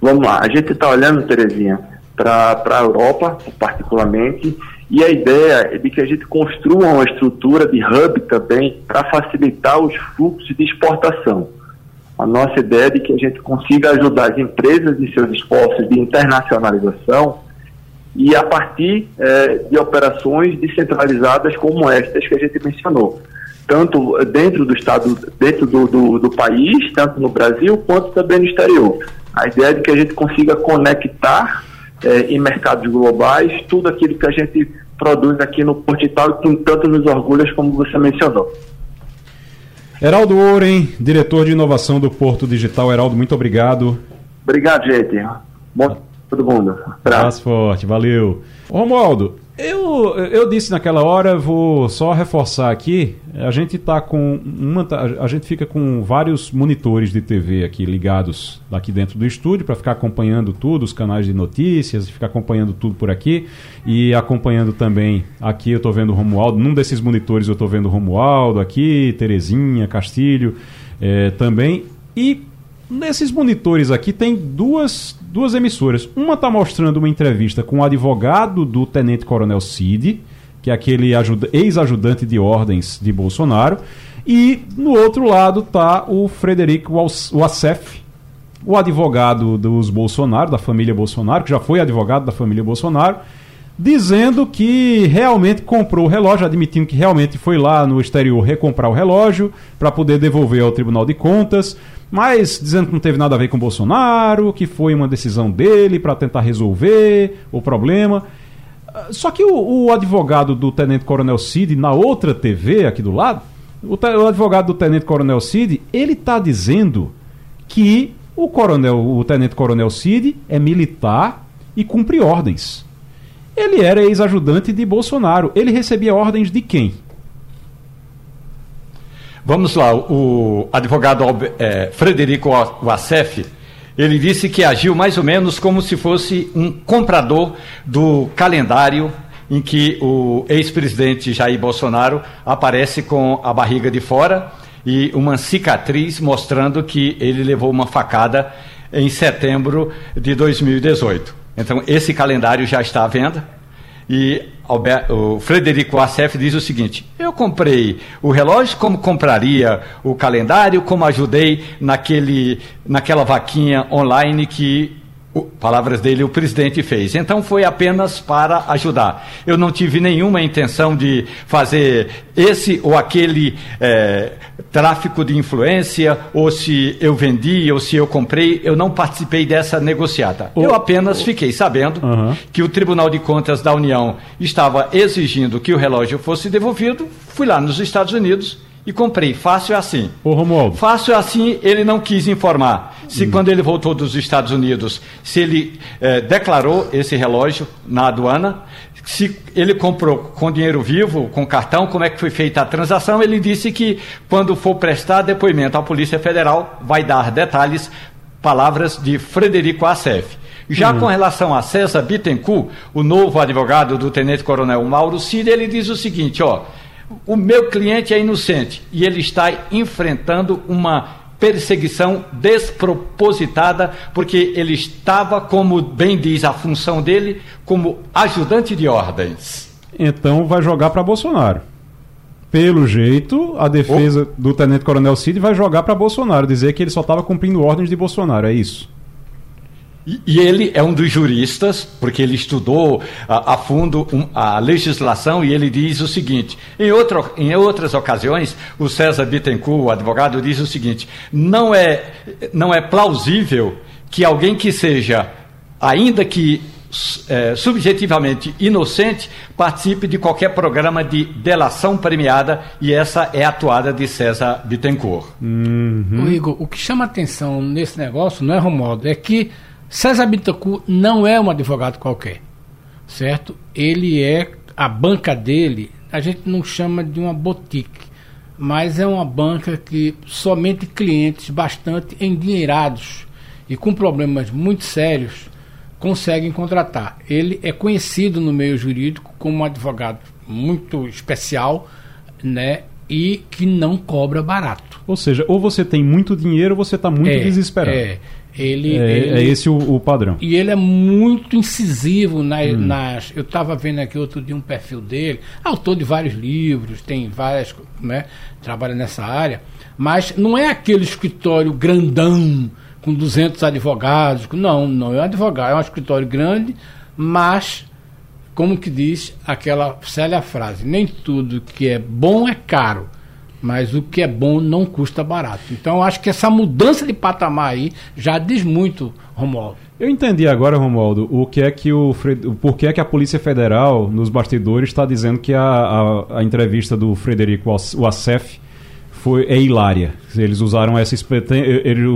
Vamos lá, a gente está olhando, Terezinha, para a Europa, particularmente, e a ideia é de que a gente construa uma estrutura de hub também para facilitar os fluxos de exportação. A nossa ideia é de que a gente consiga ajudar as empresas em seus esforços de internacionalização e a partir é, de operações descentralizadas como estas que a gente mencionou, tanto dentro do estado, dentro do, do, do país, tanto no Brasil quanto também no exterior. A ideia é de que a gente consiga conectar é, em mercados globais tudo aquilo que a gente produz aqui no Portital que tanto nos orgulhas como você mencionou. Heraldo Oren, diretor de inovação do Porto Digital. Heraldo, muito obrigado. Obrigado, gente. Bom todo mundo. Abraço forte, valeu. Romualdo, eu, eu disse naquela hora, vou só reforçar aqui, a gente tá com uma, a gente fica com vários monitores de TV aqui ligados aqui dentro do estúdio para ficar acompanhando tudo, os canais de notícias, ficar acompanhando tudo por aqui e acompanhando também aqui eu estou vendo o Romualdo, num desses monitores eu estou vendo o Romualdo aqui, Terezinha, Castilho é, também. E nesses monitores aqui tem duas duas emissoras. Uma está mostrando uma entrevista com o advogado do Tenente Coronel Cid, que é aquele ex-ajudante de ordens de Bolsonaro, e no outro lado está o Frederico Wassef, o advogado dos Bolsonaro, da família Bolsonaro, que já foi advogado da família Bolsonaro, dizendo que realmente comprou o relógio, admitindo que realmente foi lá no exterior recomprar o relógio para poder devolver ao Tribunal de Contas mas dizendo que não teve nada a ver com o Bolsonaro, que foi uma decisão dele para tentar resolver o problema. Só que o, o, advogado do Tenente Coronel Cid, na outra TV aqui do lado, o, o advogado do Tenente Coronel Cid, ele está dizendo que o, coronel, o Tenente Coronel Cid é militar e cumpre ordens. Ele era ex-ajudante de Bolsonaro. Ele recebia ordens de quem? Vamos lá, o advogado é, Frederico Wassef, ele disse que agiu mais ou menos como se fosse um comprador do calendário em que o ex-presidente Jair Bolsonaro aparece com a barriga de fora e uma cicatriz mostrando que ele levou uma facada em setembro de 2018. Então, esse calendário já está à venda e o Frederico Assef diz o seguinte: eu comprei o relógio como compraria o calendário, como ajudei naquele, naquela vaquinha online que o, palavras dele, o presidente fez. Então foi apenas para ajudar. Eu não tive nenhuma intenção de fazer esse ou aquele é, tráfico de influência, ou se eu vendi, ou se eu comprei. Eu não participei dessa negociata. eu apenas fiquei sabendo uhum. que o Tribunal de Contas da União estava exigindo que o relógio fosse devolvido. Fui lá nos Estados Unidos e comprei. Fácil é assim. Ô, Romualdo. Fácil é assim, ele não quis informar. Se hum. quando ele voltou dos Estados Unidos, se ele eh, declarou esse relógio na aduana, se ele comprou com dinheiro vivo, com cartão, como é que foi feita a transação, ele disse que quando for prestar depoimento à Polícia Federal, vai dar detalhes, palavras de Frederico Assef. Já hum. com relação a César Bittencourt, o novo advogado do Tenente Coronel Mauro Cid, ele diz o seguinte, ó, o meu cliente é inocente e ele está enfrentando uma perseguição despropositada, porque ele estava, como bem diz a função dele, como ajudante de ordens. Então vai jogar para Bolsonaro. Pelo jeito, a defesa oh. do Tenente Coronel Cid vai jogar para Bolsonaro, dizer que ele só estava cumprindo ordens de Bolsonaro, é isso? E, ele é um dos juristas, porque ele estudou a, a fundo um, a legislação e ele diz o seguinte: em, outro, em outras ocasiões, o César Bittencourt, o advogado, diz o seguinte: não é, não é plausível que alguém que seja, ainda que é, subjetivamente inocente, participe de qualquer programa de delação premiada e essa é a atuada de César Bittencourt. Uhum. O Igor, o que chama atenção nesse negócio, não é, Romualdo, é que César Bittencourt não é um advogado qualquer, certo? Ele é, a banca dele, a gente não chama de uma boutique, mas é uma banca que somente clientes bastante endinheirados e com problemas muito sérios conseguem contratar. Ele é conhecido no meio jurídico como um advogado muito especial, né? E que não cobra barato. Ou seja, ou você tem muito dinheiro ou você está muito é, desesperado. É. Ele, é, ele, é esse o, o, padrão. E ele é muito incisivo na, hum. nas. Eu estava vendo aqui outro dia um perfil dele, autor de vários livros, tem várias, né? Trabalha nessa área, mas não é aquele escritório grandão com 200 advogados. Não, não é um advogado, é um escritório grande, mas como que diz aquela célia frase, nem tudo que é bom é caro mas o que é bom não custa barato. Então eu acho que essa mudança de patamar aí já diz muito, Romualdo. Eu entendi agora, Romualdo, o que é que o, o porquê é que a Polícia Federal nos bastidores está dizendo que a, a, a, entrevista do Frederico Assef foi é hilária. Eles usaram essa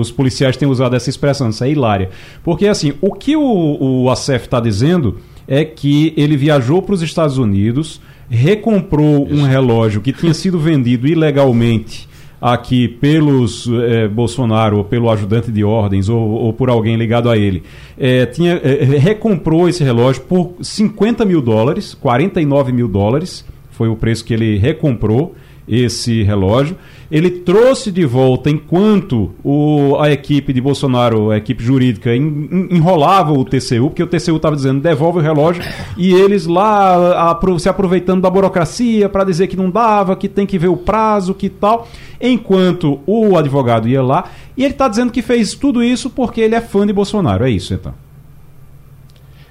os policiais têm usado essa expressão, isso é hilária. Porque assim, o que o, o Assef está dizendo é que ele viajou para os Estados Unidos recomprou Isso. um relógio que tinha sido vendido ilegalmente aqui pelos eh, Bolsonaro ou pelo ajudante de ordens ou, ou por alguém ligado a ele, eh, tinha, eh, recomprou esse relógio por 50 mil dólares, 49 mil dólares, foi o preço que ele recomprou esse relógio. Ele trouxe de volta enquanto o, a equipe de Bolsonaro, a equipe jurídica, en, enrolava o TCU, porque o TCU estava dizendo devolve o relógio, e eles lá a, se aproveitando da burocracia para dizer que não dava, que tem que ver o prazo, que tal. Enquanto o advogado ia lá, e ele está dizendo que fez tudo isso porque ele é fã de Bolsonaro. É isso então.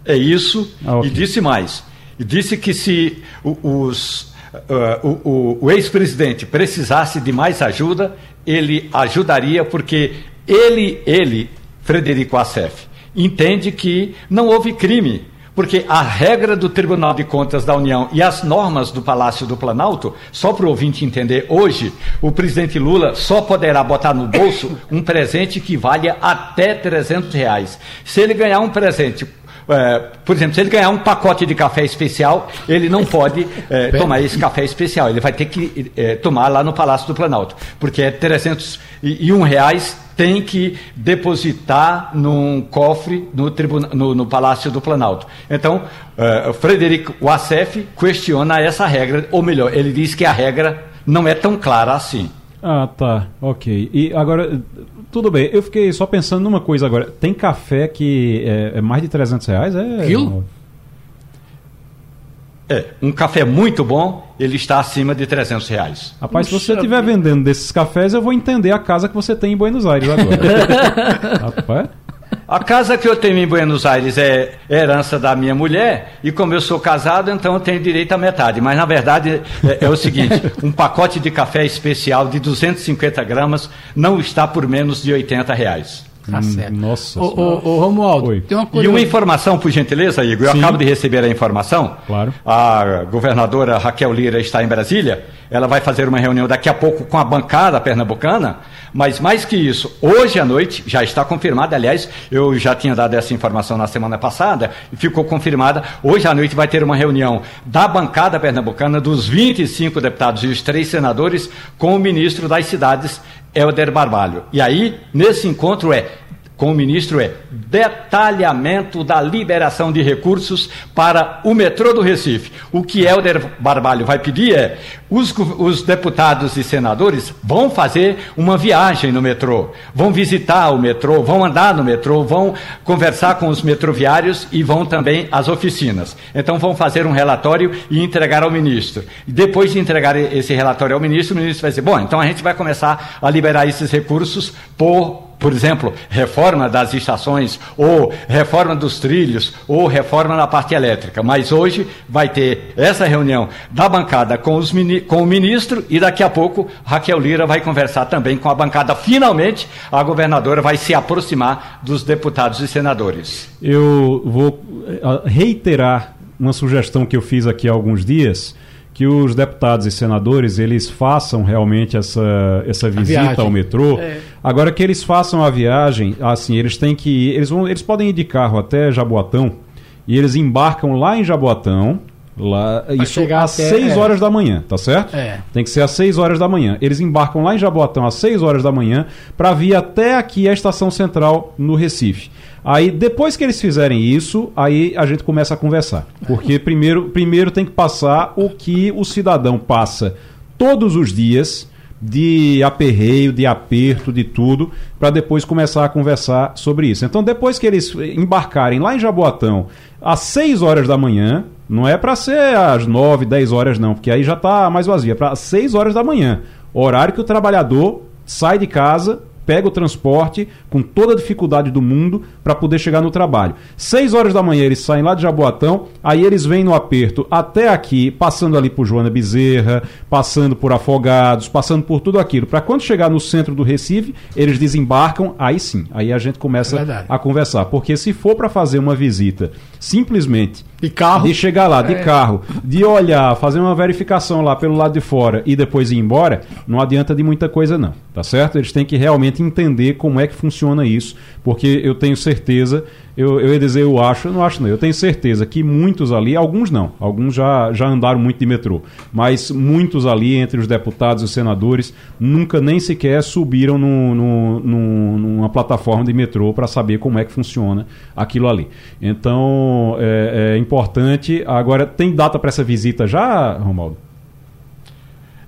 É isso, ah, okay. e disse mais. E disse que se os uh, o, o ex-presidente precisasse de mais ajuda, ele ajudaria, porque ele, ele, Frederico Assef, entende que não houve crime. Porque a regra do Tribunal de Contas da União e as normas do Palácio do Planalto, só para o ouvinte entender, hoje o presidente Lula só poderá botar no bolso um presente que valha até 300 reais. Se ele ganhar um presente é, por exemplo, se ele ganhar um pacote de café especial, ele não pode é, tomar esse café especial. Ele vai ter que é, tomar lá no Palácio do Planalto, porque é 301 reais tem que depositar num cofre no, tribuna, no, no Palácio do Planalto. Então, uh, Frederico Wassef questiona essa regra, ou melhor, ele diz que a regra não é tão clara assim. Ah, tá. Ok. E agora, tudo bem. Eu fiquei só pensando numa coisa agora. Tem café que é, é mais de 300 reais? É... Quilo? É, um café muito bom, ele está acima de 300 reais. Rapaz, Puxa se você estiver vendendo desses cafés, eu vou entender a casa que você tem em Buenos Aires agora. Rapaz... A casa que eu tenho em Buenos Aires é herança da minha mulher, e como eu sou casado, então eu tenho direito à metade. Mas na verdade é, é o seguinte: um pacote de café especial de 250 gramas não está por menos de 80 reais. Tá certo. Nossa Ô, ô, ô, Romualdo, Oi. tem uma E coisa. uma informação, por gentileza, Igor, eu Sim. acabo de receber a informação. Claro. A governadora Raquel Lira está em Brasília. Ela vai fazer uma reunião daqui a pouco com a bancada pernambucana. Mas mais que isso, hoje à noite já está confirmada. Aliás, eu já tinha dado essa informação na semana passada e ficou confirmada. Hoje à noite vai ter uma reunião da bancada pernambucana dos 25 deputados e os três senadores com o ministro das cidades, Helder Barbalho. E aí, nesse encontro é com o ministro é detalhamento da liberação de recursos para o metrô do Recife. O que Helder Barbalho vai pedir é: os, os deputados e senadores vão fazer uma viagem no metrô, vão visitar o metrô, vão andar no metrô, vão conversar com os metroviários e vão também às oficinas. Então vão fazer um relatório e entregar ao ministro. Depois de entregar esse relatório ao ministro, o ministro vai dizer: bom, então a gente vai começar a liberar esses recursos por por exemplo, reforma das estações, ou reforma dos trilhos, ou reforma na parte elétrica. Mas hoje vai ter essa reunião da bancada com, os com o ministro e daqui a pouco Raquel Lira vai conversar também com a bancada. Finalmente, a governadora vai se aproximar dos deputados e senadores. Eu vou eh, reiterar uma sugestão que eu fiz aqui há alguns dias, que os deputados e senadores eles façam realmente essa, essa visita ao metrô. É. Agora que eles façam a viagem, assim, eles têm que ir, eles vão, eles podem ir de carro até Jaboatão e eles embarcam lá em Jaboatão, lá isso chegar às até- 6 é. horas da manhã, tá certo? É. Tem que ser às 6 horas da manhã. Eles embarcam lá em Jaboatão às 6 horas da manhã para vir até aqui a estação central no Recife. Aí, depois que eles fizerem isso, aí a gente começa a conversar. Porque primeiro, primeiro tem que passar o que o cidadão passa todos os dias de aperreio, de aperto, de tudo, para depois começar a conversar sobre isso. Então, depois que eles embarcarem lá em Jaboatão às 6 horas da manhã, não é para ser às 9, 10 horas não, porque aí já está mais vazio, é para 6 horas da manhã, horário que o trabalhador sai de casa, pega o transporte com toda a dificuldade do mundo para poder chegar no trabalho. 6 horas da manhã eles saem lá de Jaboatão, aí eles vêm no aperto até aqui, passando ali por Joana Bezerra, passando por Afogados, passando por tudo aquilo. Para quando chegar no centro do Recife, eles desembarcam, aí sim, aí a gente começa É a conversar. Porque se for para fazer uma visita simplesmente De carro. de chegar lá de carro, de olhar, fazer uma verificação lá pelo lado de fora e depois ir embora, não adianta de muita coisa não, tá certo? Eles têm que realmente entender como é que funciona isso, porque eu tenho certeza, eu, eu ia dizer eu acho, eu não acho não, eu tenho certeza que muitos ali, alguns não, alguns já, já andaram muito de metrô, mas muitos ali, entre os deputados e os senadores, nunca nem sequer subiram no, no- no- numa plataforma de metrô para saber como é que funciona aquilo ali. Então, é, é importante. Agora, tem data para essa visita já, Romualdo?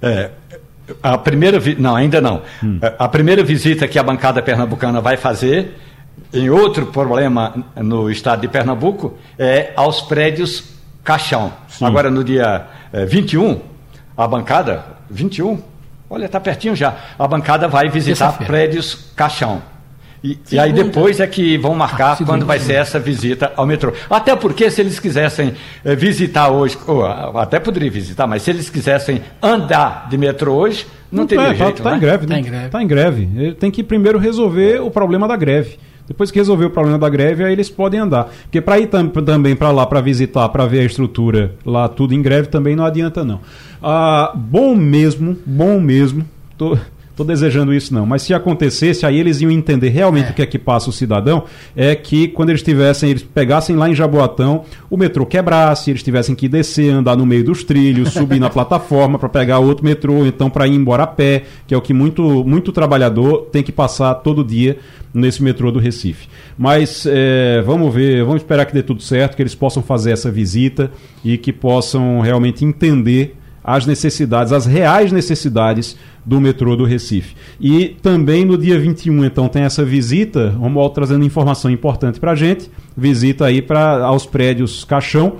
É, a primeira vi- não, ainda não. Hum. A primeira visita que a bancada pernambucana vai fazer em outro problema no estado de Pernambuco é aos prédios Caixão. Agora no dia eh, 21, a bancada 21, olha, está pertinho já. A bancada vai visitar prédios Caixão. E, e aí depois é que vão marcar segunda, quando vai ser essa visita ao metrô. Até porque se eles quisessem eh, visitar hoje, ou, ah, até poderia visitar, mas se eles quisessem andar de metrô hoje, não, teria é, jeito, tá né? em greve, né? Tá em greve. Tá em greve. Ele tem que primeiro resolver o problema da greve. Depois que resolver o problema da greve, aí eles podem andar. Porque para ir tam- também para lá, para visitar, para ver a estrutura lá, tudo em greve, também não adianta, não. Ah, bom mesmo, bom mesmo. Tô, tô desejando isso, não. Mas se acontecesse, aí eles iam entender realmente É. o que é que passa o cidadão. É que quando eles tivessem, eles pegassem lá em Jaboatão, o metrô quebrasse, eles tivessem que descer, andar no meio dos trilhos, subir na plataforma para pegar outro metrô, então para ir embora a pé, que é o que muito, muito trabalhador tem que passar todo dia nesse metrô do Recife. Mas é, vamos ver, vamos esperar que dê tudo certo, que eles possam fazer essa visita e que possam realmente entender as necessidades, as reais necessidades do metrô do Recife. E também no dia 21, então, tem essa visita, Romualdo trazendo informação importante para a gente, visita aí para aos prédios Caixão,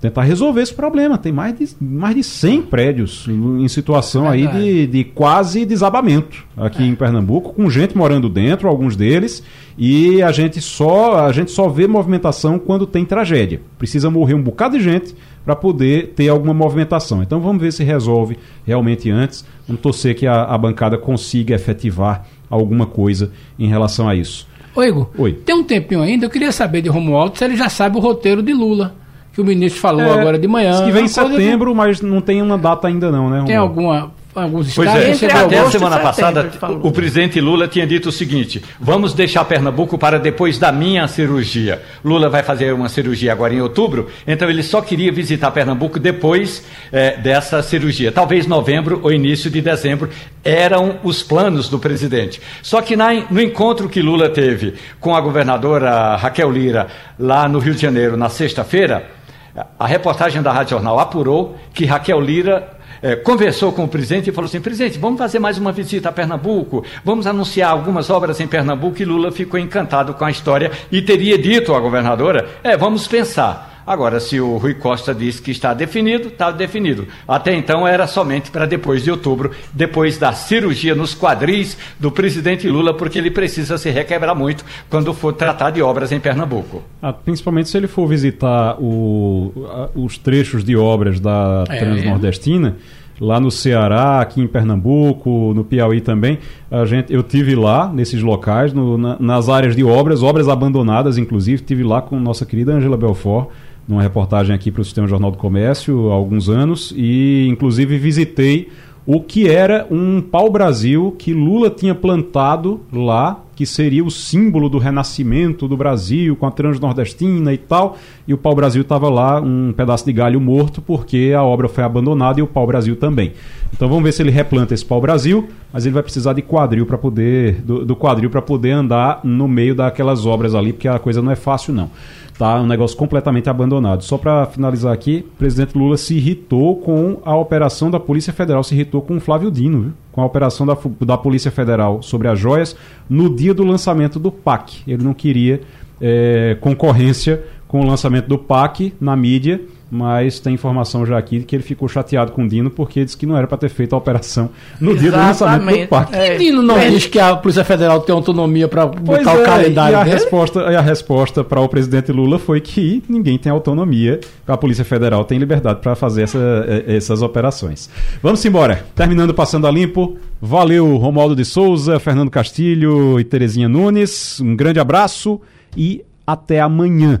tentar resolver esse problema. Tem mais de, mais de 100 prédios em situação aí de, de quase desabamento aqui em Pernambuco, com gente morando dentro, alguns deles, e a gente só a gente só vê movimentação quando tem tragédia. Precisa morrer um bocado de gente para poder ter alguma movimentação. Então vamos ver se resolve realmente antes. Vamos torcer que a, a bancada consiga efetivar alguma coisa em relação a isso. Ô Igor, Oi. tem um tempinho ainda, eu queria saber de Romualdo se ele já sabe o roteiro de Lula, que o ministro falou É, agora de manhã. diz que vem em setembro, mas não tem uma data ainda não, né? Tem Romualdo? alguma, alguns Pois estados? é, Entre Você até a semana passada falou. o presidente Lula tinha dito o seguinte: vamos deixar Pernambuco para depois da minha cirurgia. Lula vai fazer uma cirurgia agora em outubro, então ele só queria visitar Pernambuco depois eh, dessa cirurgia. Talvez novembro ou início de dezembro eram os planos do presidente. Só que na- no encontro que Lula teve com a governadora Raquel Lira lá no Rio de Janeiro na sexta-feira, a reportagem da Rádio Jornal apurou que Raquel Lira eh, conversou com o presidente e falou assim: presidente, vamos fazer mais uma visita a Pernambuco, vamos anunciar algumas obras em Pernambuco. E Lula ficou encantado com a história e teria dito à governadora: é, vamos pensar. Agora, se o Rui Costa disse que está definido, está definido. Até então era somente para depois de outubro, depois da cirurgia nos quadris do presidente Lula, porque ele precisa se requebrar muito quando for tratar de obras em Pernambuco. Ah, principalmente se ele for visitar o- os trechos de obras da É. Transnordestina, lá no Ceará, aqui em Pernambuco, no Piauí também. A gente, eu tive lá nesses locais, no- na- nas áreas de obras, obras abandonadas, inclusive, tive lá com nossa querida Angela Belfort, numa reportagem aqui para o Sistema Jornal do Comércio há alguns anos, e inclusive visitei o que era um pau-brasil que Lula tinha plantado lá, que seria o símbolo do renascimento do Brasil, com a transnordestina e tal, e o pau-brasil estava lá, um pedaço de galho morto, porque a obra foi abandonada e o pau-brasil também. Então vamos ver se ele replanta esse pau-brasil, mas ele vai precisar de quadril para poder, do, do quadril para poder andar no meio daquelas obras ali, porque a coisa não é fácil não. Tá um negócio completamente abandonado. Só para finalizar aqui, o presidente Lula se irritou com a operação da Polícia Federal, se irritou com o Flávio Dino, viu? Com a operação da, da Polícia Federal sobre as joias no dia do lançamento do PAC. Ele não queria eh, concorrência com o lançamento do PAC na mídia, mas tem informação já aqui que ele ficou chateado com o Dino porque disse que não era para ter feito a operação no dia do lançamento do Exatamente. PAC. É. Dino não É. diz que a Polícia Federal tem autonomia para botar o é, calendário e a dele? resposta, e a resposta para o presidente Lula foi que ninguém tem autonomia, a Polícia Federal tem liberdade para fazer essa- eh, essas operações. Vamos embora. Terminando passando a limpo. Valeu Romualdo de Souza, Fernando Castilho e Terezinha Nunes. Um grande abraço e até amanhã.